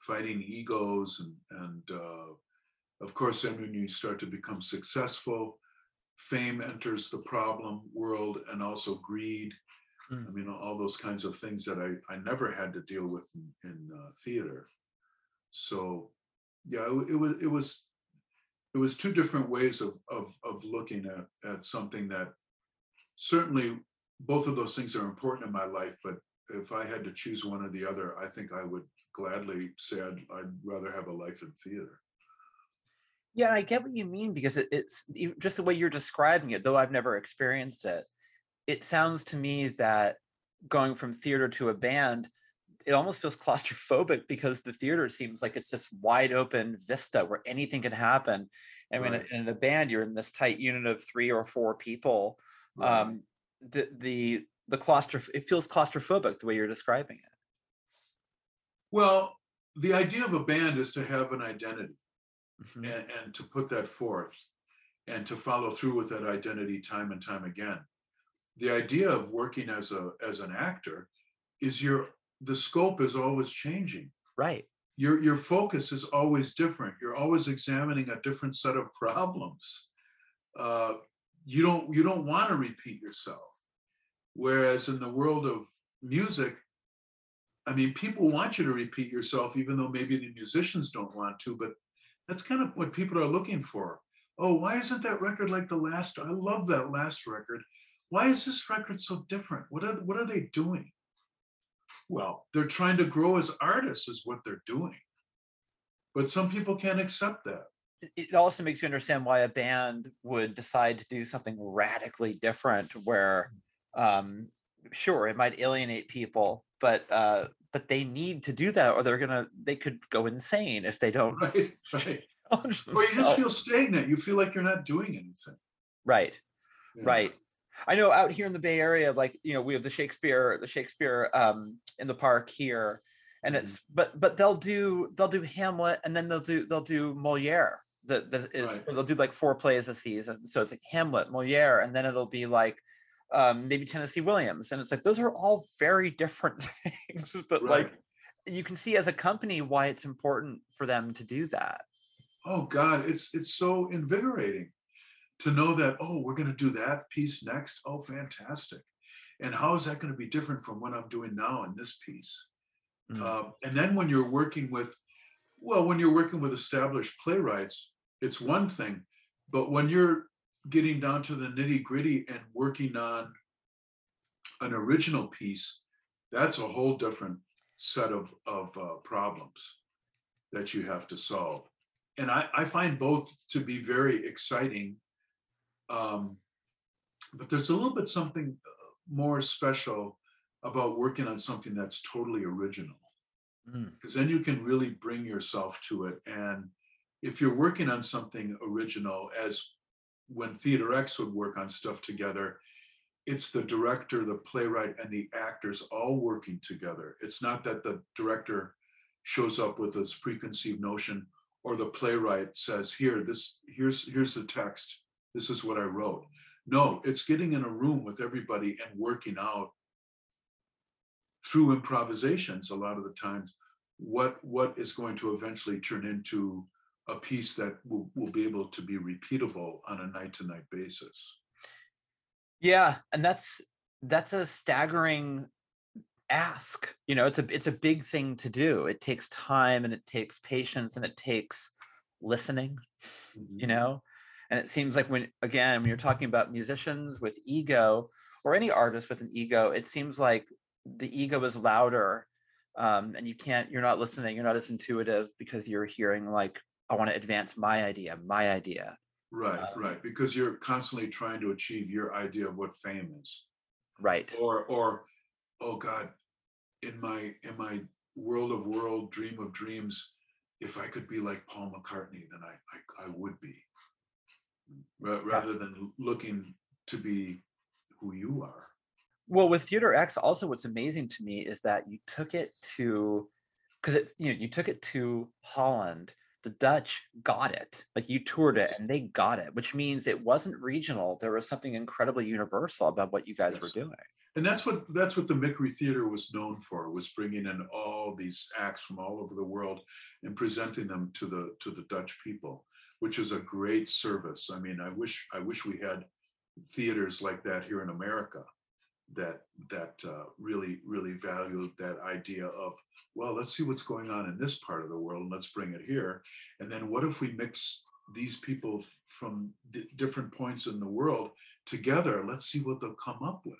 Speaker 2: fighting egos and and uh, of course then when you start to become successful fame enters the problem world and also greed
Speaker 1: Mm.
Speaker 2: i mean all those kinds of things that i i never had to deal with in, in uh, theater so yeah it, it was it was it was two different ways of of of looking at at something that certainly both of those things are important in my life but if I had to choose one or the other, I think I would gladly say I'd, I'd rather have a life in theater.
Speaker 1: Yeah, I get what you mean because it, it's just the way you're describing it, though I've never experienced it. It sounds to me that going from theater to a band, it almost feels claustrophobic because the theater seems like it's this wide open vista where anything can happen. And when
Speaker 2: Right.
Speaker 1: in a band, you're in this tight unit of three or four people.
Speaker 2: Right.
Speaker 1: Um, the the the claustroph it feels claustrophobic the way you're describing it.
Speaker 2: Well, the idea of a band is to have an identity
Speaker 1: Mhm.
Speaker 2: and, and to put that forth and to follow through with that identity time and time again. The idea of working as a as an actor is your the scope is always changing.
Speaker 1: Right.
Speaker 2: Your your focus is always different. You're always examining a different set of problems. Uh, you don't you don't want to repeat yourself. Whereas in the world of music, I mean, people want you to repeat yourself, even though maybe the musicians don't want to, but that's kind of what people are looking for. Oh, why isn't that record like the last? I love that last record. Why is this record so different? What are what are they doing? Well, they're trying to grow as artists, is what they're doing. But some people can't accept that.
Speaker 1: it- also makes you understand why a band would decide to do something radically different where um sure it might alienate people but uh but they need to do that or they're gonna they could go insane if they don't
Speaker 2: Right, right. Or you just feel stagnant. You feel like you're not doing anything.
Speaker 1: right
Speaker 2: Yeah.
Speaker 1: right i know out here in the bay area like you know we have the shakespeare the shakespeare um in the park here and
Speaker 2: Mhm.
Speaker 1: it's but but they'll do they'll do hamlet and then they'll do they'll do moliere that that is
Speaker 2: Right.
Speaker 1: they'll do like four plays a season so it's like hamlet moliere and then it'll be like um maybe tennessee williams and it's like those are all very different things but like you can see as a company why it's important for them to do that
Speaker 2: Oh God, it's it's so invigorating to know that, oh, we're gonna do that piece next. Oh, fantastic. And how is that going to be different from what I'm doing now in this piece?
Speaker 1: Mm.
Speaker 2: Um, and then when you're working with, well, when you're working with established playwrights, it's one thing. But when you're getting down to the nitty gritty and working on an original piece, that's a whole different set of, of uh, problems that you have to solve. And I, I find both to be very exciting. Um, but there's a little bit something uh, more special about working on something that's totally original
Speaker 1: Mm.
Speaker 2: because then you can really bring yourself to it. And if you're working on something original, as when Theater X would work on stuff together, it's the director, the playwright, and the actors all working together. It's not that the director shows up with this preconceived notion or the playwright says, here, this, here's, here's the text. This is what I wrote. No, it's getting in a room with everybody and working out through improvisations a lot of the times what what is going to eventually turn into a piece that will, will be able to be repeatable on a night to night basis
Speaker 1: Yeah, and that's that's a staggering ask. You know, it's a it's a big thing to do. It takes time and it takes patience and it takes listening, mm-hmm. you know? And it seems like when again, when you're talking about musicians with ego or any artist with an ego, it seems like the ego is louder um, and you can't you're not listening, you're not as intuitive because you're hearing like I want to advance my idea, my idea.
Speaker 2: right
Speaker 1: Um,
Speaker 2: right because you're constantly trying to achieve your idea of what fame is
Speaker 1: Right.
Speaker 2: or or oh god in my in my world of world dream of dreams if i could be like paul mccartney then i i, I would be Ra- rather than looking to be who you are.
Speaker 1: Well with theater x also what's amazing to me is that you took it to because it you know you took it to holland. The dutch got it. Like you toured it and they got it which means it wasn't regional. There was something incredibly universal about what you guys were doing.
Speaker 2: And that's what that's what the Mickery Theater was known for was bringing in all these acts from all over the world and presenting them to the to the Dutch people, which is a great service. I mean, I wish I wish we had theaters like that here in America that that uh, really really valued that idea of well, let's see what's going on in this part of the world and let's bring it here, and then what if we mix these people from di- different points in the world together? Let's see what they'll come up with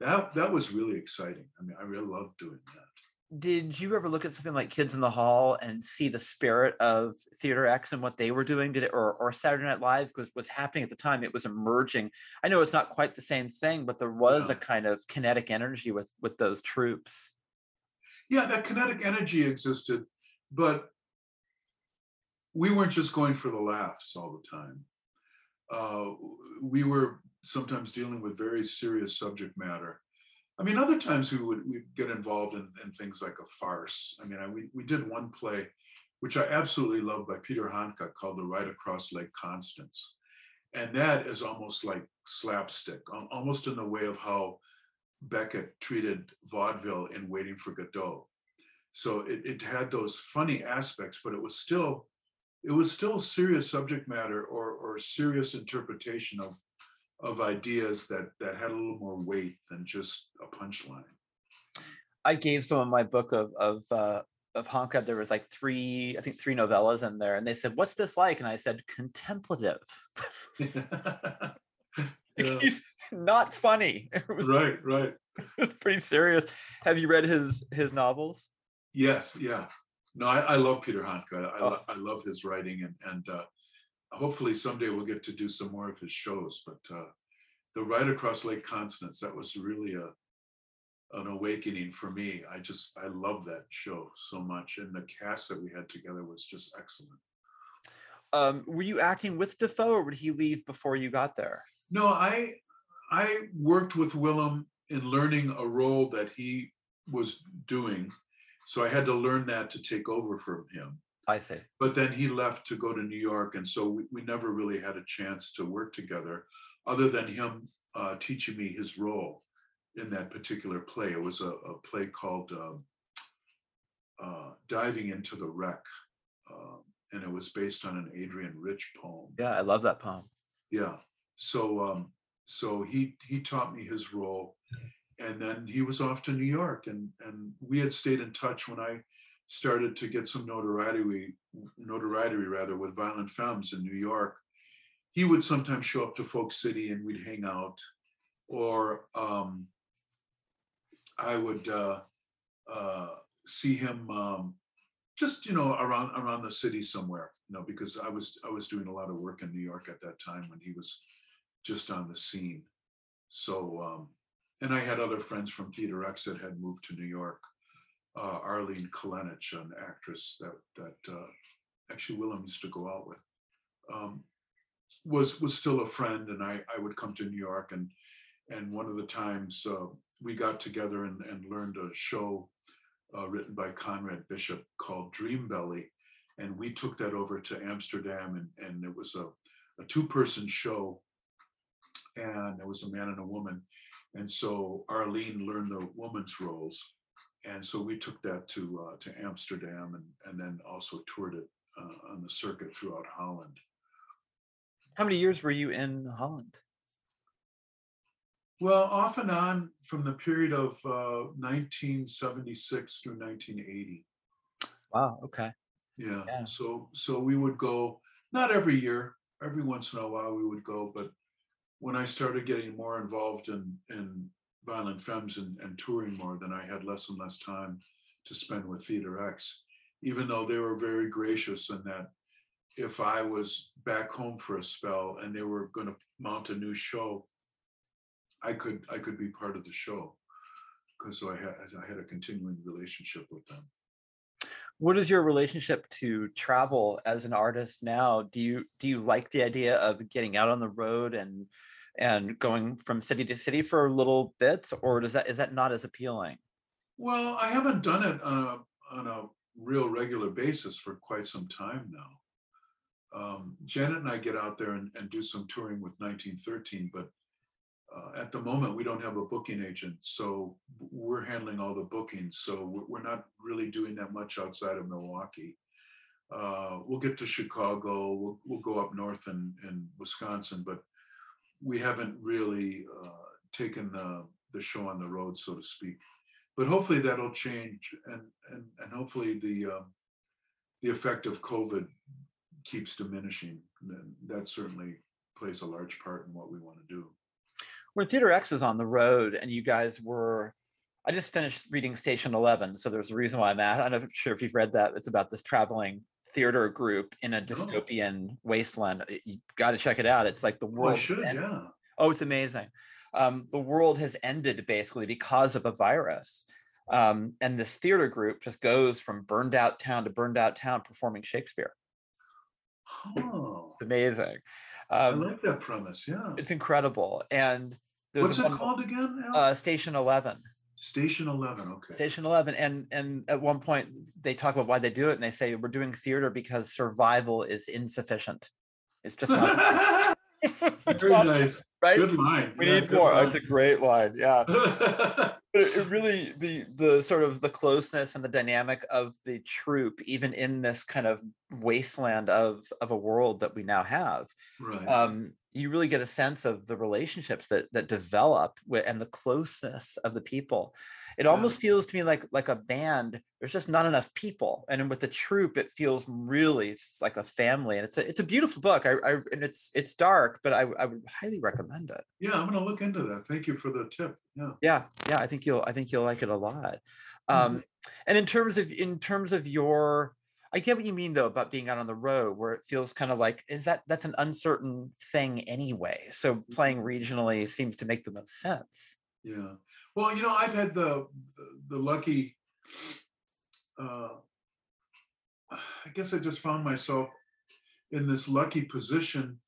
Speaker 2: that that was really exciting. I mean, I really loved doing that.
Speaker 1: Did you ever look at something like Kids in the Hall and see the spirit of Theater X and what they were doing? Did it or, or Saturday Night Live was was happening at the time? It was emerging. I know it's not quite the same thing, but there was
Speaker 2: Yeah.
Speaker 1: a kind of kinetic energy with with those troops.
Speaker 2: Yeah, that kinetic energy existed, but we weren't just going for the laughs all the time. Uh, we were sometimes dealing with very serious subject matter. I mean, other times we would we'd get involved in, in things like a farce. I mean, I, we, we did one play, which I absolutely love by Peter Handke called The Ride Across Lake Constance. And that is almost like slapstick, almost in the way of how Beckett treated vaudeville in Waiting for Godot. So it, it had those funny aspects, but it was still it was still serious subject matter or or serious interpretation of of ideas that that had a little more weight than just a punchline.
Speaker 1: I gave someone my book of of uh, of Handke. There was like three, I think three novellas in there, and they said, "What's this like?" And I said, "Contemplative."
Speaker 2: Yeah,
Speaker 1: He's not funny. It was,
Speaker 2: right, right.
Speaker 1: it was pretty serious. Have you read his his novels?
Speaker 2: Yes, yeah. No, I, I love Peter Handke. I,
Speaker 1: Oh.
Speaker 2: I love his writing, and and uh, hopefully someday we'll get to do some more of his shows. But uh, the Ride Across Lake Constance that was really a an awakening for me. I just I love that show so much, and the cast that we had together was just excellent.
Speaker 1: Um, were you acting with Dafoe, or would he leave before you got there?
Speaker 2: No, I I worked with Willem in learning a role that he was doing, so I had to learn that to take over from him.
Speaker 1: I see.
Speaker 2: but then he left to go to New York, and so we, we never really had a chance to work together, other than him uh, teaching me his role in that particular play. It was a, a play called um, uh, "Diving into the Wreck," um, and it was based on an Adrienne Rich poem.
Speaker 1: Yeah, I love that poem.
Speaker 2: Yeah. So um, so he he taught me his role, and then he was off to New York, and and we had stayed in touch when I started to get some notoriety notoriety rather with Violent Femmes in New York. He would sometimes show up to Folk City and we'd hang out, or um, I would uh, uh, see him um, just you know around around the city somewhere you know because i was i was doing a lot of work in new york at that time when he was just on the scene. So um and i had other friends from theater x that had moved to new york uh arlene kalenich an actress that that uh actually willem used to go out with um was was still a friend and i i would come to new york and and one of the times uh, we got together and, and learned a show uh, written by Conrad Bishop called Dream Belly. And we took that over to Amsterdam, and, and it was a, a two person show. And there was a man and a woman. And so Arlene learned the woman's roles. And so we took that to uh, to Amsterdam and, and then also toured it uh, on the circuit throughout Holland.
Speaker 1: How many years were you in Holland?
Speaker 2: Well, off and on from the period of uh, 1976 through 1980.
Speaker 1: Wow. Okay.
Speaker 2: Yeah.
Speaker 1: Yeah.
Speaker 2: So so we would go not every year, every once in a while we would go, but when I started getting more involved in in Violent Femmes and, and touring more, then I had less and less time to spend with Theater X, even though they were very gracious in that if I was back home for a spell and they were going to mount a new show, I could I could be part of the show because I had I had a continuing relationship with them.
Speaker 1: What is your relationship to travel as an artist now? Do you do you like the idea of getting out on the road and and going from city to city for little bits, or does that is that not as appealing?
Speaker 2: Well, I haven't done it on a on a real regular basis for quite some time now. Um, Janet and I get out there and, and do some touring with 1913, but uh, at the moment we don't have a booking agent, so we're handling all the bookings. So we're, not really doing that much outside of Milwaukee. Uh, we'll get to Chicago. We'll, we'll go up north in, in Wisconsin, but we haven't really uh, taken the, the show on the road, so to speak but hopefully that'll change and and and hopefully the um, the effect of covid keeps diminishing and that certainly plays a large part in what we want to do
Speaker 1: when Theater X is on the road and you guys were, I just finished reading Station 11. So there's a reason why I'm at. I'm not sure if you've read that. It's about this traveling theater group in a dystopian wasteland. You got to check it out. It's like the
Speaker 2: Oh, I
Speaker 1: world.
Speaker 2: should,
Speaker 1: end-
Speaker 2: yeah.
Speaker 1: Oh, it's amazing. Um, the world has ended basically because of a virus. Um, and this theater group just goes from burned out town to burned out town performing Shakespeare.
Speaker 2: Oh,
Speaker 1: It's amazing.
Speaker 2: I
Speaker 1: Um,
Speaker 2: like that premise. Yeah.
Speaker 1: it's incredible. And there's
Speaker 2: What's it
Speaker 1: one-
Speaker 2: called again?
Speaker 1: Uh, Station 11.
Speaker 2: Station Eleven. Okay.
Speaker 1: Station 11 and and at one point they talk about why they do it and they say we're doing theater because survival is insufficient it's just not, it's
Speaker 2: Very
Speaker 1: not-
Speaker 2: nice.
Speaker 1: right
Speaker 2: Good line.
Speaker 1: we
Speaker 2: Yeah,
Speaker 1: need more
Speaker 2: line.
Speaker 1: it's a great line yeah but it, really the the sort of the closeness and the dynamic of the troop even in this kind of wasteland of of a world that we now have
Speaker 2: right.
Speaker 1: um, you really get a sense of the relationships that that develop and the closeness of the people. It
Speaker 2: Yeah.
Speaker 1: almost feels to me like like a band. There's just not enough people, and with the troop, it feels really like a family. And it's a it's a beautiful book. I, I and it's it's dark, but I I would highly recommend it.
Speaker 2: yeah, I'm gonna look into that. Thank you for the tip. Yeah.
Speaker 1: Yeah, yeah, I think you'll I think you'll like it a lot. Um, and in terms of in terms of your I get what you mean though about being out on the road where it feels kind of like is that that's an uncertain thing anyway. So playing regionally seems to make the most sense.
Speaker 2: Yeah. Well, you know, I've had the the lucky. Uh, I guess I just found myself in this lucky position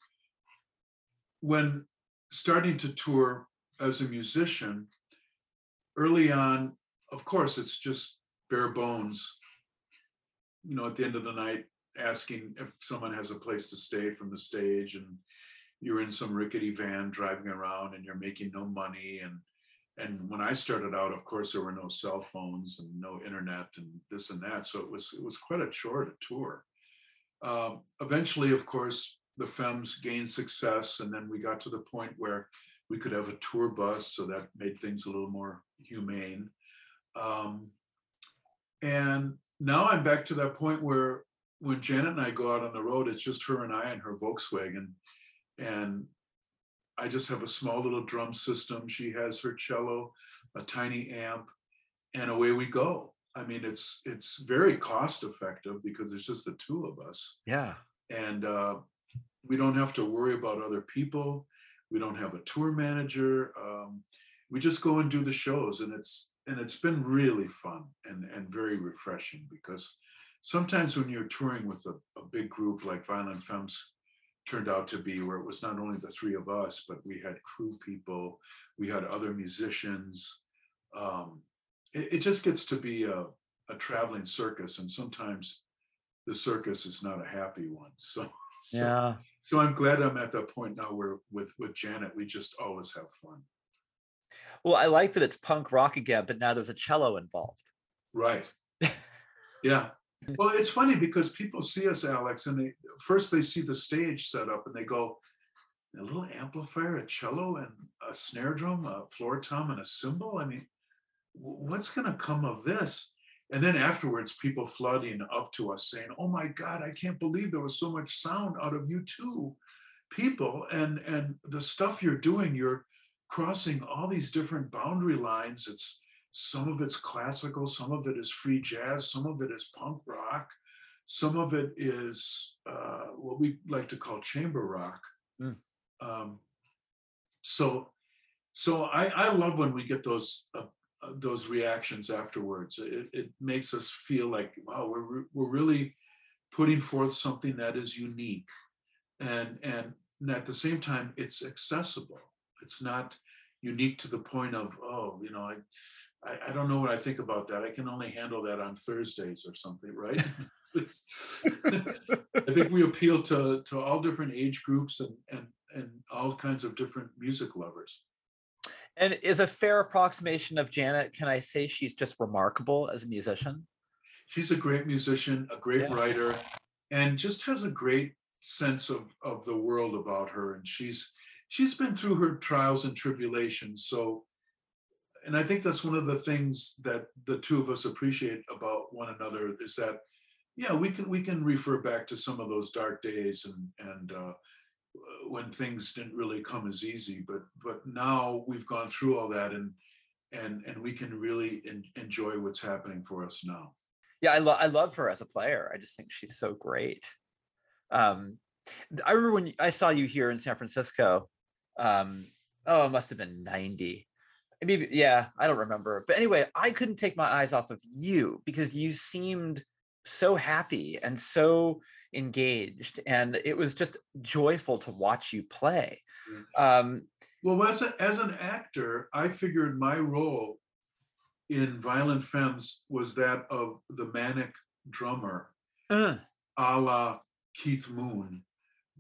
Speaker 2: when starting to tour as a musician. Early on, of course, it's just bare bones. You know, at the end of the night, asking if someone has a place to stay from the stage, and you're in some rickety van driving around, and you're making no money, and and when I started out, of course, there were no cell phones and no internet and this and that. So it was it was quite a chore to tour. Um, eventually, of course, the Femmes gained success, and then we got to the point where we could have a tour bus, so that made things a little more humane. Um, and now I'm back to that point where when Janet and I go out on the road, it's just her and I and her Volkswagen, and I just have a small little drum system. She has her cello, a tiny amp, and away we go. I mean, it's it's very cost effective because it's just the two of us,
Speaker 1: Yeah.
Speaker 2: and uh, we don't have to worry about other people. We don't have a tour manager. Um, we just go and do the shows, and it's and it's been really fun and and very refreshing because sometimes when you're touring with a, a big group like Violent Femmes turned out to be where it was not only the three of us, but we had crew people, we had other musicians. Um, it, it just gets to be a, a traveling circus, and sometimes the circus is not a happy one. So, so,
Speaker 1: Yeah.
Speaker 2: so I'm glad I'm at that point now where with with Janet, we just always have fun.
Speaker 1: Well, I like that it's punk rock again, but now there's a cello involved.
Speaker 2: Right. yeah. Well, it's funny because people see us, Alex, and they first they see the stage set up and they go, a little amplifier, a cello, and a snare drum, a floor tom, and a cymbal. I mean, what's going to come of this? And then afterwards, people flooding up to us saying, "Oh my God, I can't believe there was so much sound out of you two people, and and the stuff you're doing, you're crossing all these different boundary lines. It's some of it's classical, some of it is free jazz, some of it is punk rock, some of it is uh, what we like to call chamber rock.
Speaker 1: Mm.
Speaker 2: Um, so, so I, I love when we get those uh, uh, those reactions afterwards. It, it makes us feel like wow, we're we're really putting forth something that is unique, and and at the same time, it's accessible. It's not unique to the point of oh, you know, I I, I don't know what I think about that. I can only handle that on Thursdays or something, right? I think we appeal to to all different age groups and and and all kinds of different music lovers.
Speaker 1: And is a fair approximation of Janet, can I say she's just remarkable as a musician?
Speaker 2: She's a great musician, a great
Speaker 1: Yeah.
Speaker 2: writer, and just has a great sense of of the world about her. And she's she's been through her trials and tribulations. So, and I think that's one of the things that the two of us appreciate about one another is that, yeah, we can we can refer back to some of those dark days and and uh, when things didn't really come as easy. But but now we've gone through all that and and and we can really en- enjoy what's happening for us now.
Speaker 1: Yeah, I love I love her as a player. I just think she's so great. Um, I remember when I saw you here in San Francisco. Um, oh, it must have been ninety. Maybe yeah, I don't remember. But anyway, I couldn't take my eyes off of you because you seemed so happy and so engaged, and it was just joyful to watch you play. Um,
Speaker 2: Well, as, a, as an actor, I figured my role in Violent Femmes was that of the manic drummer,
Speaker 1: uh,
Speaker 2: a la Keith Moon,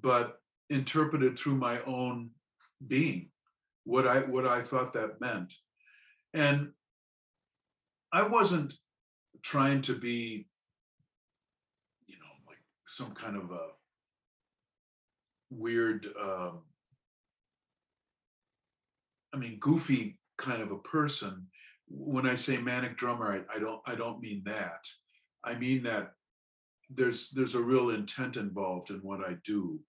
Speaker 2: but interpreted through my own being, what I what I thought that meant. And I wasn't trying to be, you know, like some kind of a weird um, I mean, goofy kind of a person. When I say manic drummer, I, I don't I don't mean that. I mean that there's there's a real intent involved in what I do,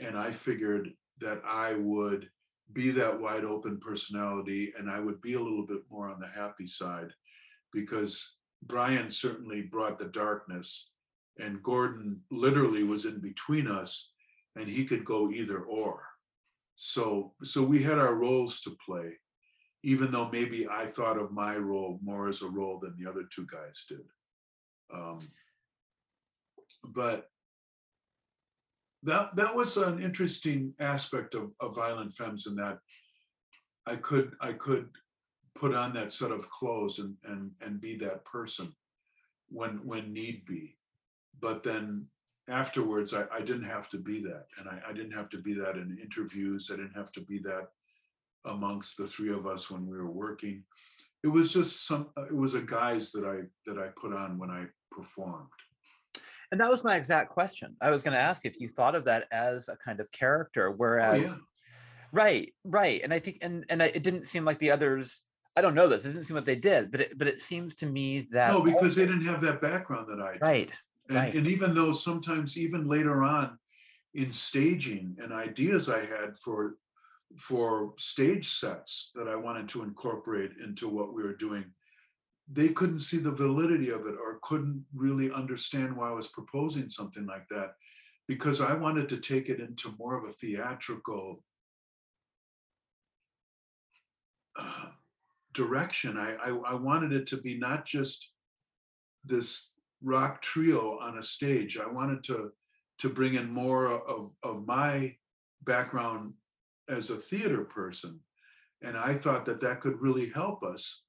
Speaker 2: and I figured that I would be that wide open personality, and I would be a little bit more on the happy side, because Brian certainly brought the darkness, and Gordon literally was in between us, and he could go either or. So so we had our roles to play even though maybe i thought of my role more as a role than the other two guys did. Um, but that that was an interesting aspect of, of violent femmes in that i could i could put on that set of clothes and and and be that person when when need be. But then afterwards I, I didn't have to be that. And I, I didn't have to be that in interviews. I didn't have to be that amongst the three of us when we were working. It was just some it was a guise that i that i put on when i performed
Speaker 1: and that was my exact question. I was going to ask if you thought of that as a kind of character,
Speaker 2: oh,
Speaker 1: whereas,
Speaker 2: yeah.
Speaker 1: right, right, and I think, and and I, it didn't seem like the others. I don't know this. It didn't seem what they did, but it, but it seems to me that
Speaker 2: no because they didn't have that background that i did.
Speaker 1: right,
Speaker 2: and,
Speaker 1: right.
Speaker 2: and even though sometimes even later on in staging and ideas i had for for stage sets that i wanted to incorporate into what we were doing they couldn't see the validity of it or couldn't really understand why i was proposing something like that because i wanted to take it into more of a theatrical uh, direction I, I i wanted it to be not just this rock trio on a stage. I wanted to to bring in more of, of my background as a theater person. And I thought that that could really help us.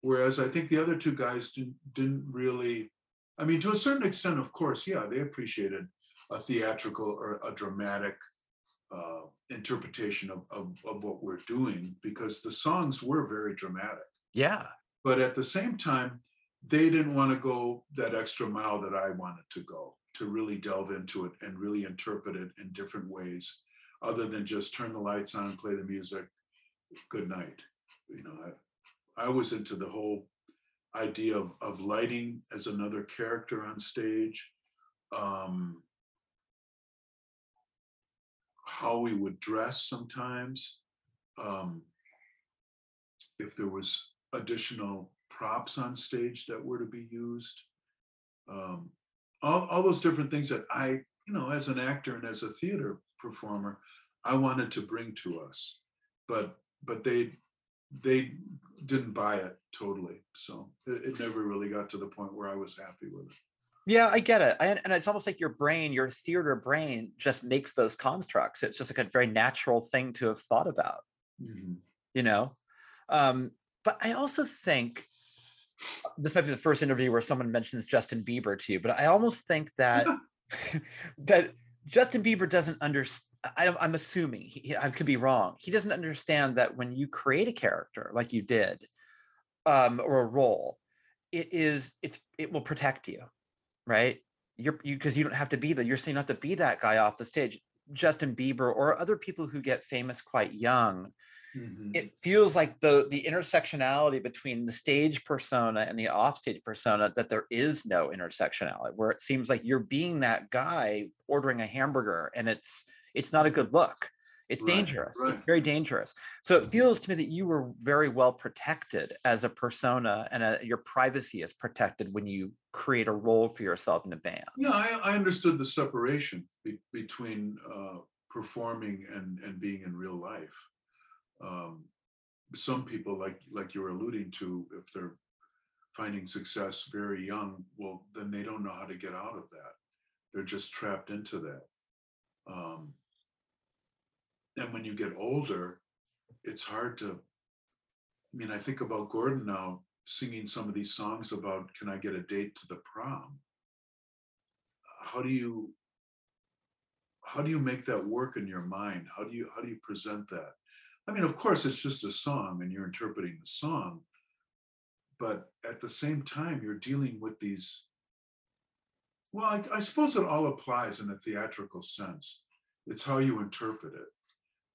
Speaker 2: Whereas I think the other two guys didn't, didn't really, I mean, to a certain extent, of course, yeah, they appreciated a theatrical or a dramatic uh, interpretation of, of, of what we're doing because the songs were very dramatic.
Speaker 1: Yeah,
Speaker 2: but at the same time they didn't want to go that extra mile that i wanted to go to really delve into it and really interpret it in different ways other than just turn the lights on play the music good night. You know i, was into the whole idea of, of lighting as another character on stage um, how we would dress sometimes um, if there was additional props on stage that were to be used um, all, all those different things that i you know as an actor and as a theater performer i wanted to bring to us. But but they they didn't buy it totally so it, it never really got to the point where i was happy with it
Speaker 1: yeah, I get it. I, and it's almost like your brain, your theater brain, just makes those constructs. It's just like a very natural thing to have thought about.
Speaker 2: Mhm.
Speaker 1: you know um but i also think this might be the first interview where someone mentions justin bieber to you but i almost think that that justin bieber doesn't understand i'm assuming he, i could be wrong he doesn't understand that when you create a character like you did um or a role it is it's it will protect you right you're you because you don't have to be that you're saying you don't have to be that guy off the stage justin bieber or other people who get famous quite young
Speaker 2: Mhm.
Speaker 1: it feels like the the intersectionality between the stage persona and the offstage persona that there is no intersectionality where it seems like you're being that guy ordering a hamburger and it's it's not a good look it's
Speaker 2: Right,
Speaker 1: dangerous
Speaker 2: right.
Speaker 1: it's very dangerous so it feels to me that you were very well protected as a persona and uh your privacy is protected when you create a role for yourself in a band
Speaker 2: Yeah, I, I understood the separation be, between uh, performing and, and being in real life. Um, some people, like like you were alluding to, if they're finding success very young, well, then they don't know how to get out of that. They're just trapped into that. Um, and when you get older, it's hard to. I mean, I think about Gordon now singing some of these songs about "Can I get a date to the prom?" how do you how do you make that work in your mind how do you how do you present that i mean of course it's just a song and you're interpreting the song but at the same time you're dealing with these well i, I suppose it all applies in a theatrical sense. It's how you interpret it.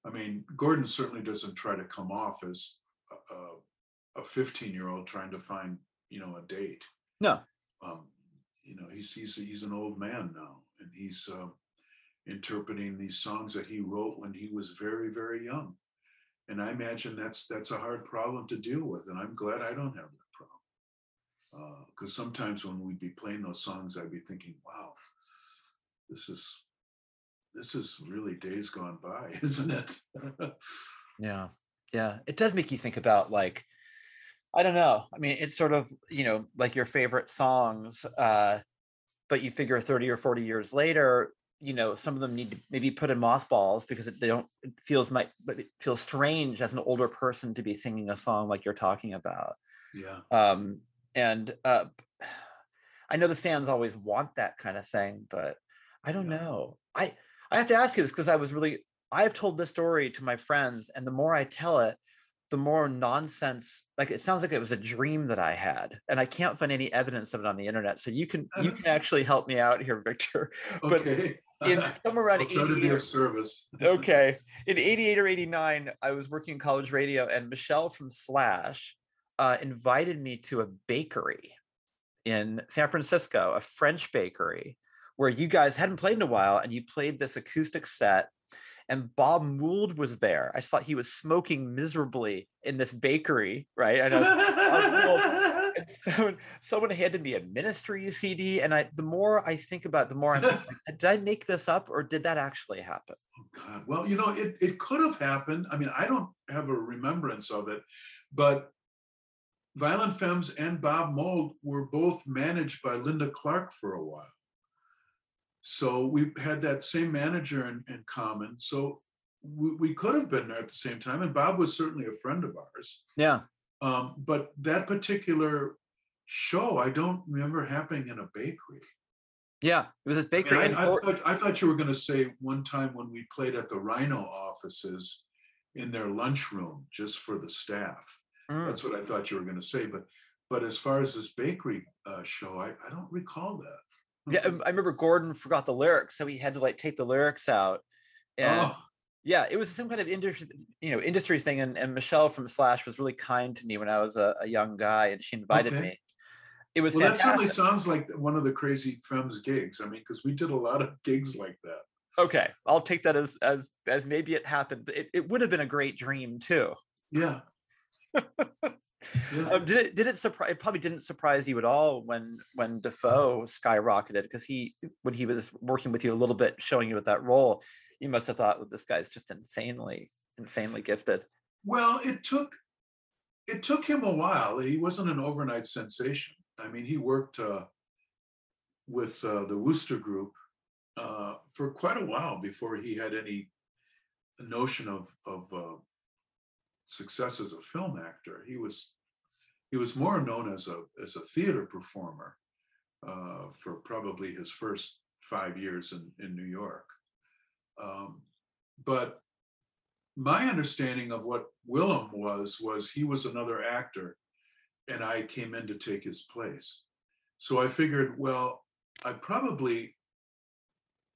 Speaker 2: I mean gordon certainly doesn't try to come off as a 15 year old trying to find you know a date.
Speaker 1: No.
Speaker 2: Um, you know he's he's he's an old man now and he's uh, interpreting these songs that he wrote when he was very very young. And i imagine that's that's a hard problem to deal with and i'm glad i don't have that because sometimes when we'd be playing those songs i'd be thinking wow this is this is really days gone by isn't it
Speaker 1: Yeah. Yeah. It does make you think about like, I don't know. I mean, it's sort of, you know, like your favorite songs, uh, but you figure 30 or 40 years later, you know, some of them need to maybe put in mothballs because it, they don't, it feels might, but it feels strange as an older person to be singing a song like you're talking about.
Speaker 2: yeah
Speaker 1: Um, and uh, I know the fans always want that kind of thing, but I don't
Speaker 2: Yeah.
Speaker 1: know. I I have to ask you this because I was really I've told this story to my friends, and the more I tell it, the more nonsense. Like it sounds like it was a dream that I had, and I can't find any evidence of it on the internet. So you can you can actually help me out here, Victor. But
Speaker 2: okay
Speaker 1: in somewhere around
Speaker 2: I'll try to
Speaker 1: 88
Speaker 2: be
Speaker 1: or
Speaker 2: service
Speaker 1: okay in 88 or 89 i was working in college radio and michelle from slash uh, invited me to a bakery in san francisco a french bakery where you guys hadn't played in a while and you played this acoustic set and bob mould was there. I thought he was smoking miserably in this bakery right? And, I was, and someone, someone handed me a ministry cd and i the more i think about it, the more i'm like, did i make this up or did that actually happen?
Speaker 2: Oh God, well, you know, it, it could have happened. I mean, I don't have a remembrance of it, but Violent Femmes and Bob Mould were both managed by Linda Clark for a while. So we had that same manager in, in common. So we, we could have been there at the same time. And Bob was certainly a friend of ours.
Speaker 1: yeah
Speaker 2: Um, but that particular show, I don't remember happening in a bakery.
Speaker 1: Yeah, it was
Speaker 2: I,
Speaker 1: bakery.
Speaker 2: mean, I, I thought, I thought you were going to say one time when we played at the Rhino offices in their lunchroom just for the staff.
Speaker 1: Mm,
Speaker 2: That's what I thought you were going to say. But but as far as this bakery uh, show, I, I don't recall that.
Speaker 1: yeah, I remember Gordon forgot the lyrics, so he had to like take the lyrics out. And
Speaker 2: Oh,
Speaker 1: yeah, it was some kind of industry, you know, industry thing. And, and Michelle from Slash was really kind to me when I was a, a young guy, and she invited
Speaker 2: Okay.
Speaker 1: me. It was
Speaker 2: well, that
Speaker 1: fantastic.
Speaker 2: sounds like one of the Crazy Femmes gigs. I mean, because we did a lot of gigs like that.
Speaker 1: Okay, I'll take that as as as maybe it happened. It, it would have been a great dream too.
Speaker 2: Yeah. Yeah.
Speaker 1: Um, did it did it surprise? It probably didn't surprise you at all when when Dafoe skyrocketed because he when he was working with you a little bit, showing you with that role, you must have thought, well, this guy's just insanely insanely gifted.
Speaker 2: Well, it took it took him a while. He wasn't an overnight sensation. I mean, he worked uh, with uh, the Wooster Group uh, for quite a while before he had any notion of of uh, success as a film actor. He was he was more known as a as a theater performer uh, for probably his first five years in in New York. Um, but my understanding of what Willem was was he was another actor, and I came in to take his place. So I figured, well, I probably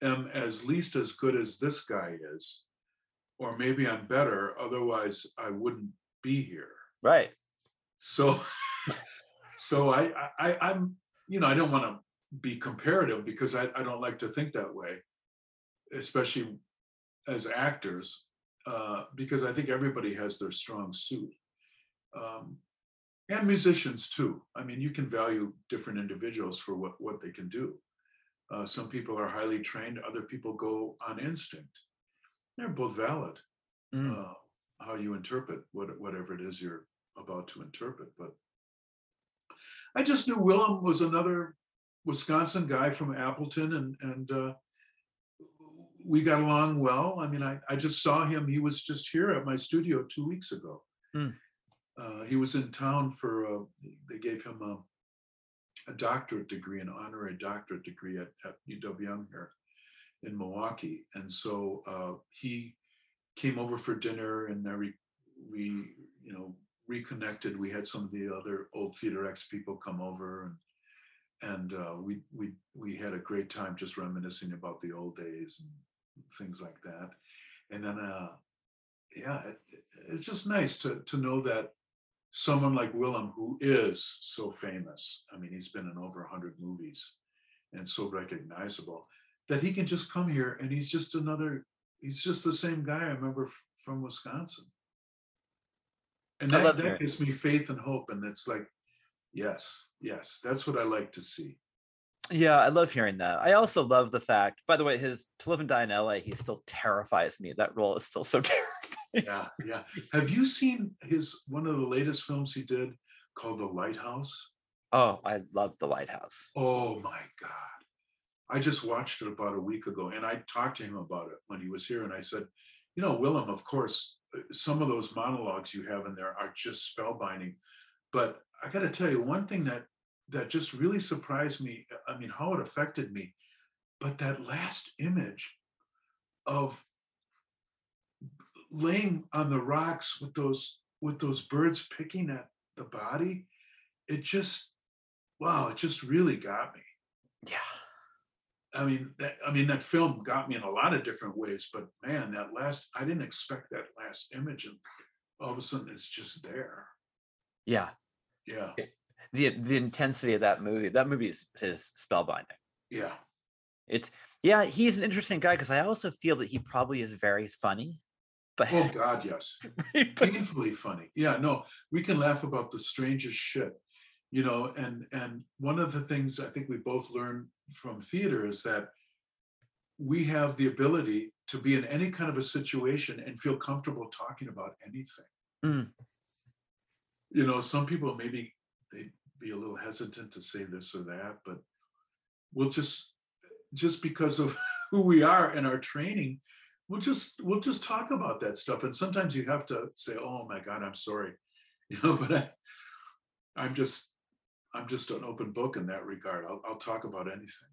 Speaker 2: am as least as good as this guy is, or maybe I'm better. Otherwise, I wouldn't be here.
Speaker 1: Right.
Speaker 2: So, so I, I, I'm, you know, I don't want to be comparative because I, I don't like to think that way, especially as actors uh, because I think everybody has their strong suit. Um, and musicians too. I mean, you can value different individuals for what, what they can do. Uh, some people are highly trained, other people go on instinct. They're both valid.
Speaker 1: Mm.
Speaker 2: Uh, how you interpret what, whatever it is you're about to interpret. But I just knew Willem was another Wisconsin guy from Appleton, and and uh, we got along well. I mean, I, I just saw him. He was just here at my studio two weeks ago.
Speaker 1: Hmm.
Speaker 2: Uh, he was in town for, uh, they gave him a, a doctorate degree, an honorary doctorate degree at, at UWM here in Milwaukee. And so uh, he came over for dinner and I re, we, you know, reconnected. We had some of the other old Theater X people come over and and uh, we we we had a great time just reminiscing about the old days and things like that. And then, uh, yeah, it, it's just nice to to know that someone like Willem, who is so famous, I mean, he's been in over a hundred movies and so recognizable, that he can just come here and he's just another, he's just the same guy I remember from Wisconsin. And that, that gives me faith and hope. And it's like, yes, yes, that's what I like to see.
Speaker 1: Yeah, I love hearing that. I also love the fact, by the way, his To Live and Die in LA, he still terrifies me. That role is still so terrifying.
Speaker 2: Yeah, yeah. Have you seen his one of the latest films he did called The Lighthouse?
Speaker 1: Oh, I love The Lighthouse.
Speaker 2: Oh my God. I just watched it about a week ago and I talked to him about it when he was here. And I said, you know, Willem, of course, uh, some of those monologues you have in there are just spellbinding. But I got to tell you, one thing that that just really surprised me, I mean, how it affected me, but that last image of laying on the rocks with those with those birds picking at the body, it just wow, it just really got me.
Speaker 1: Yeah.
Speaker 2: I mean, that I mean that film got me in a lot of different ways, but man, that last I didn't expect that last image, and all of a sudden it's just there.
Speaker 1: Yeah.
Speaker 2: Yeah,
Speaker 1: The the intensity of that movie, that movie is, is spellbinding.
Speaker 2: yeah,
Speaker 1: It's yeah, he's an interesting guy because I also feel that he probably is very funny. But,
Speaker 2: oh God, yes, painfully funny. Yeah, no, we can laugh about the strangest shit, you know. And and one of the things I think we both learned from theater is that we have the ability to be in any kind of a situation and feel comfortable talking about anything.
Speaker 1: Mm.
Speaker 2: You know, some people maybe they'd be a little hesitant to say this or that, but we'll just just because of who we are and our training, we'll just we'll just talk about that stuff. And sometimes you have to say, "Oh my God, I'm sorry," you know. But I, I'm just I'm just an open book in that regard. I'll I'll talk about anything.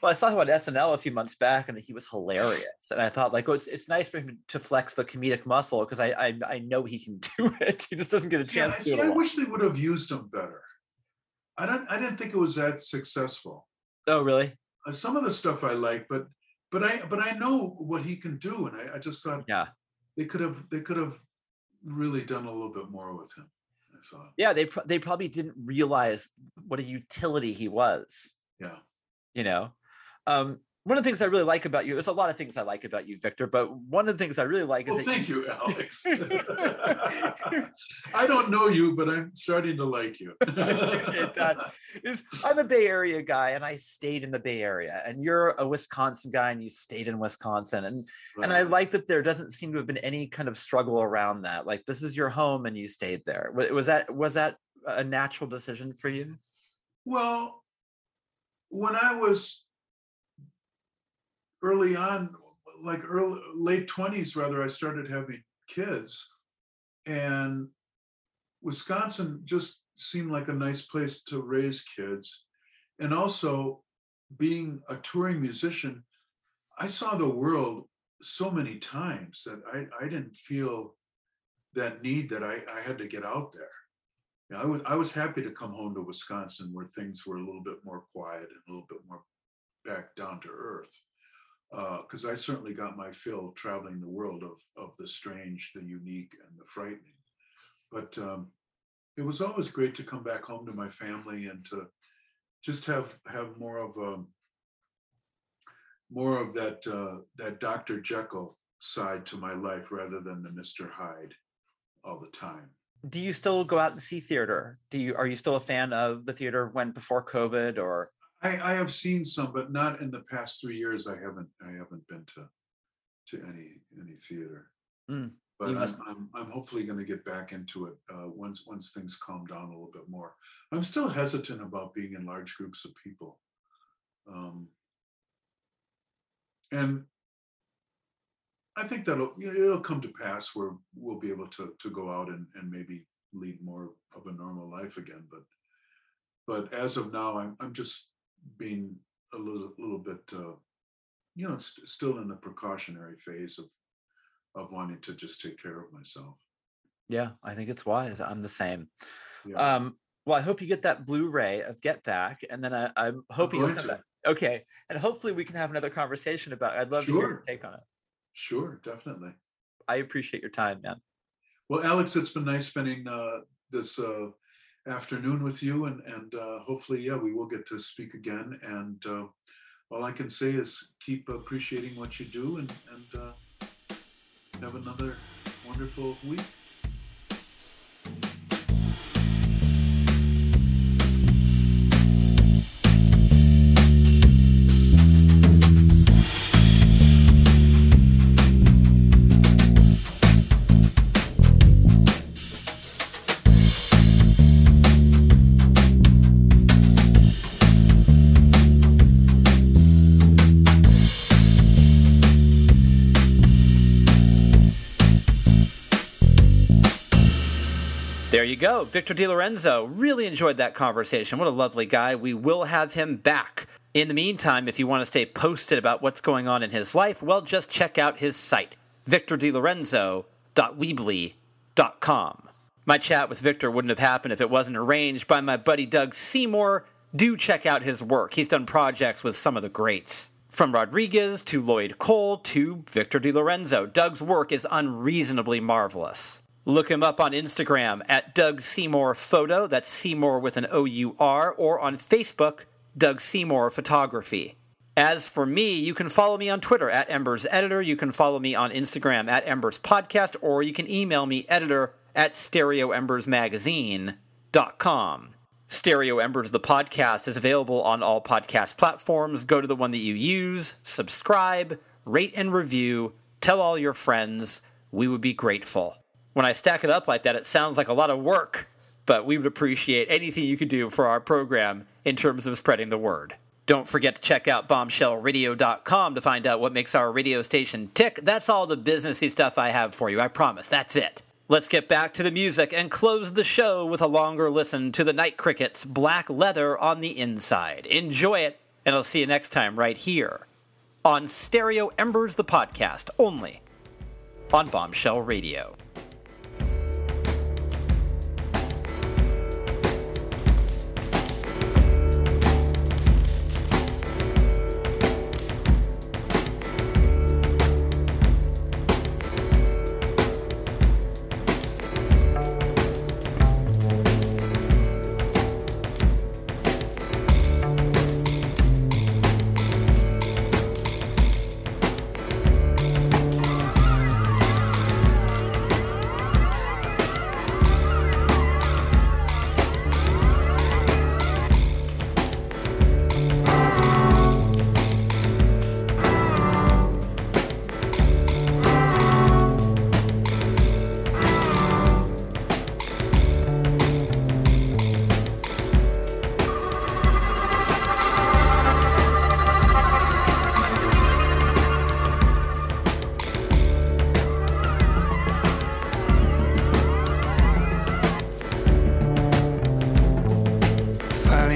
Speaker 1: well, I saw him on SNL a few months back, and he was hilarious. And I thought, like, oh, it's, it's nice for him to flex the comedic muscle because I, I I know he can do it. He just doesn't get a
Speaker 2: Yeah,
Speaker 1: chance to
Speaker 2: see,
Speaker 1: do it.
Speaker 2: I wish they would have used him better. I don't. I didn't think it was that successful.
Speaker 1: Oh, really?
Speaker 2: Uh, some of the stuff I like, but but I but I know what he can do, and I, I just thought
Speaker 1: Yeah.
Speaker 2: they could have they could have really done a little bit more with him.
Speaker 1: Yeah, they pro- they probably didn't realize what a utility he was.
Speaker 2: yeah,
Speaker 1: you know? Um one of the things i really like about you there's a lot of things i like about you victor but one of the things i really like is
Speaker 2: Well,
Speaker 1: that
Speaker 2: thank you, Alex. I don't know you, but I'm starting to like you.
Speaker 1: appreciate that is i'm a bay area guy and i stayed in the bay area and you're a wisconsin guy and you stayed in wisconsin and and i like that there doesn't seem to have been any kind of struggle around that like this is your home and you stayed there was that was that a natural decision for you
Speaker 2: Well, when I was early on, like early late twenties, rather, I started having kids, and Wisconsin just seemed like a nice place to raise kids, and also being a touring musician, I saw the world so many times that I, I didn't feel that need that I, I had to get out there. Yeah, I was I was happy to come home to Wisconsin where things were a little bit more quiet and a little bit more back down to earth. Because I certainly got my fill traveling the world of of the strange, the unique, and the frightening. But um, it was always great to come back home to my family and to just have have more of a more of that uh, that Dr. Jekyll side to my life rather than the Mr. Hyde all the time.
Speaker 1: Do you still go out and see theater? Do you are you still a fan of the theater when before COVID or
Speaker 2: I, I have seen some, but not in the past three years. I haven't I haven't been to to any any theater.
Speaker 1: Mm,
Speaker 2: But
Speaker 1: you
Speaker 2: I'm, I'm I'm hopefully going to get back into it uh, once once things calm down a little bit more. I'm still hesitant about being in large groups of people, um, and I think that'll you know, it'll come to pass where we'll be able to to go out and, and maybe lead more of a normal life again. But but as of now, I'm I'm just being a little little bit uh, you know st- still in the precautionary phase of of wanting to just take care of myself.
Speaker 1: yeah, I think it's wise. I'm the same.
Speaker 2: Yeah.
Speaker 1: Um well, I hope you get that Blu-ray of Get Back, and then I, I'm hoping you'll come back. Okay, and hopefully we can have another conversation about. It. I'd love to hear your take on it.
Speaker 2: sure, definitely.
Speaker 1: I appreciate your time, man.
Speaker 2: Well, Alex, it's been nice spending uh, this uh, afternoon with you, and and uh, hopefully, yeah, we will get to speak again. And uh, all I can say is keep appreciating what you do, and and uh, have another wonderful week.
Speaker 1: There you go. Victor DeLorenzo. Really enjoyed that conversation. What a lovely guy. We will have him back. In the meantime, if you want to stay posted about what's going on in his life, well, just check out his site, victordilorenzo.weebly.com. My chat with Victor wouldn't have happened if it wasn't arranged by my buddy Doug Seymour. Do check out his work. He's done projects with some of the greats. From Rodriguez to Lloyd Cole to Victor DeLorenzo, Doug's work is unreasonably marvelous. Look him up on Instagram at Doug Seymour Photo, that's Seymour with an O U R, or on Facebook, Doug Seymour Photography. As for me, you can follow me on Twitter at Embers Editor, you can follow me on Instagram at Embers Podcast, or you can email me editor at stereoembersmagazine.com. Stereo Embers, the podcast, is available on all podcast platforms. Go to the one that you use, subscribe, rate and review, tell all your friends. We would be grateful. When I stack it up like that, it sounds like a lot of work, but we would appreciate anything you could do for our program in terms of spreading the word. Don't forget to check out bombshellradio.com to find out what makes our radio station tick. That's all the businessy stuff I have for you. I promise. That's it. Let's get back to the music and close the show with a longer listen to the Night Crickets' Black Leather on the Inside. Enjoy it, and I'll see you next time right here on Stereo Embers, the podcast, only on Bombshell Radio.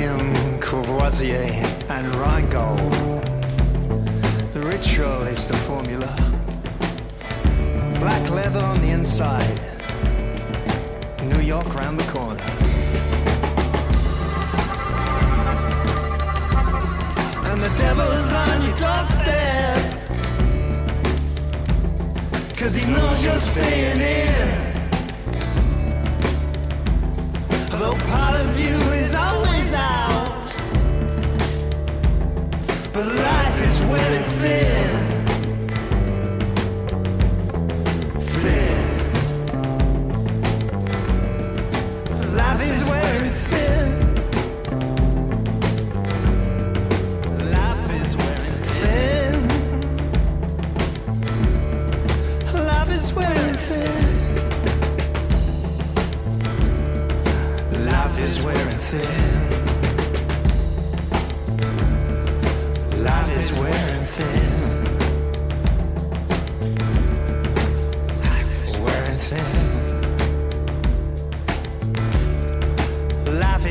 Speaker 3: Valium, Courvoisier, and Rheingold. The ritual is the formula. Black leather on the inside. New York round the corner. And the devil's on your doorstep. Cause he knows you're staying in. Though part of you is always out. But life is wearing thin.
Speaker 4: Life is wearing thin.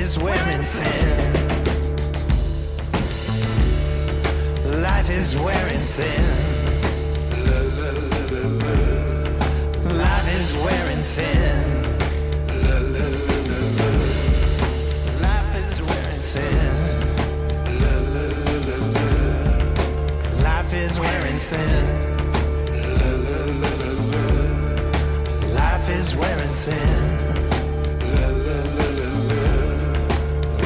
Speaker 4: is wearing thin. Life is wearing thin. Thin. Life is wearing thin.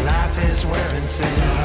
Speaker 4: Life is wearing thin.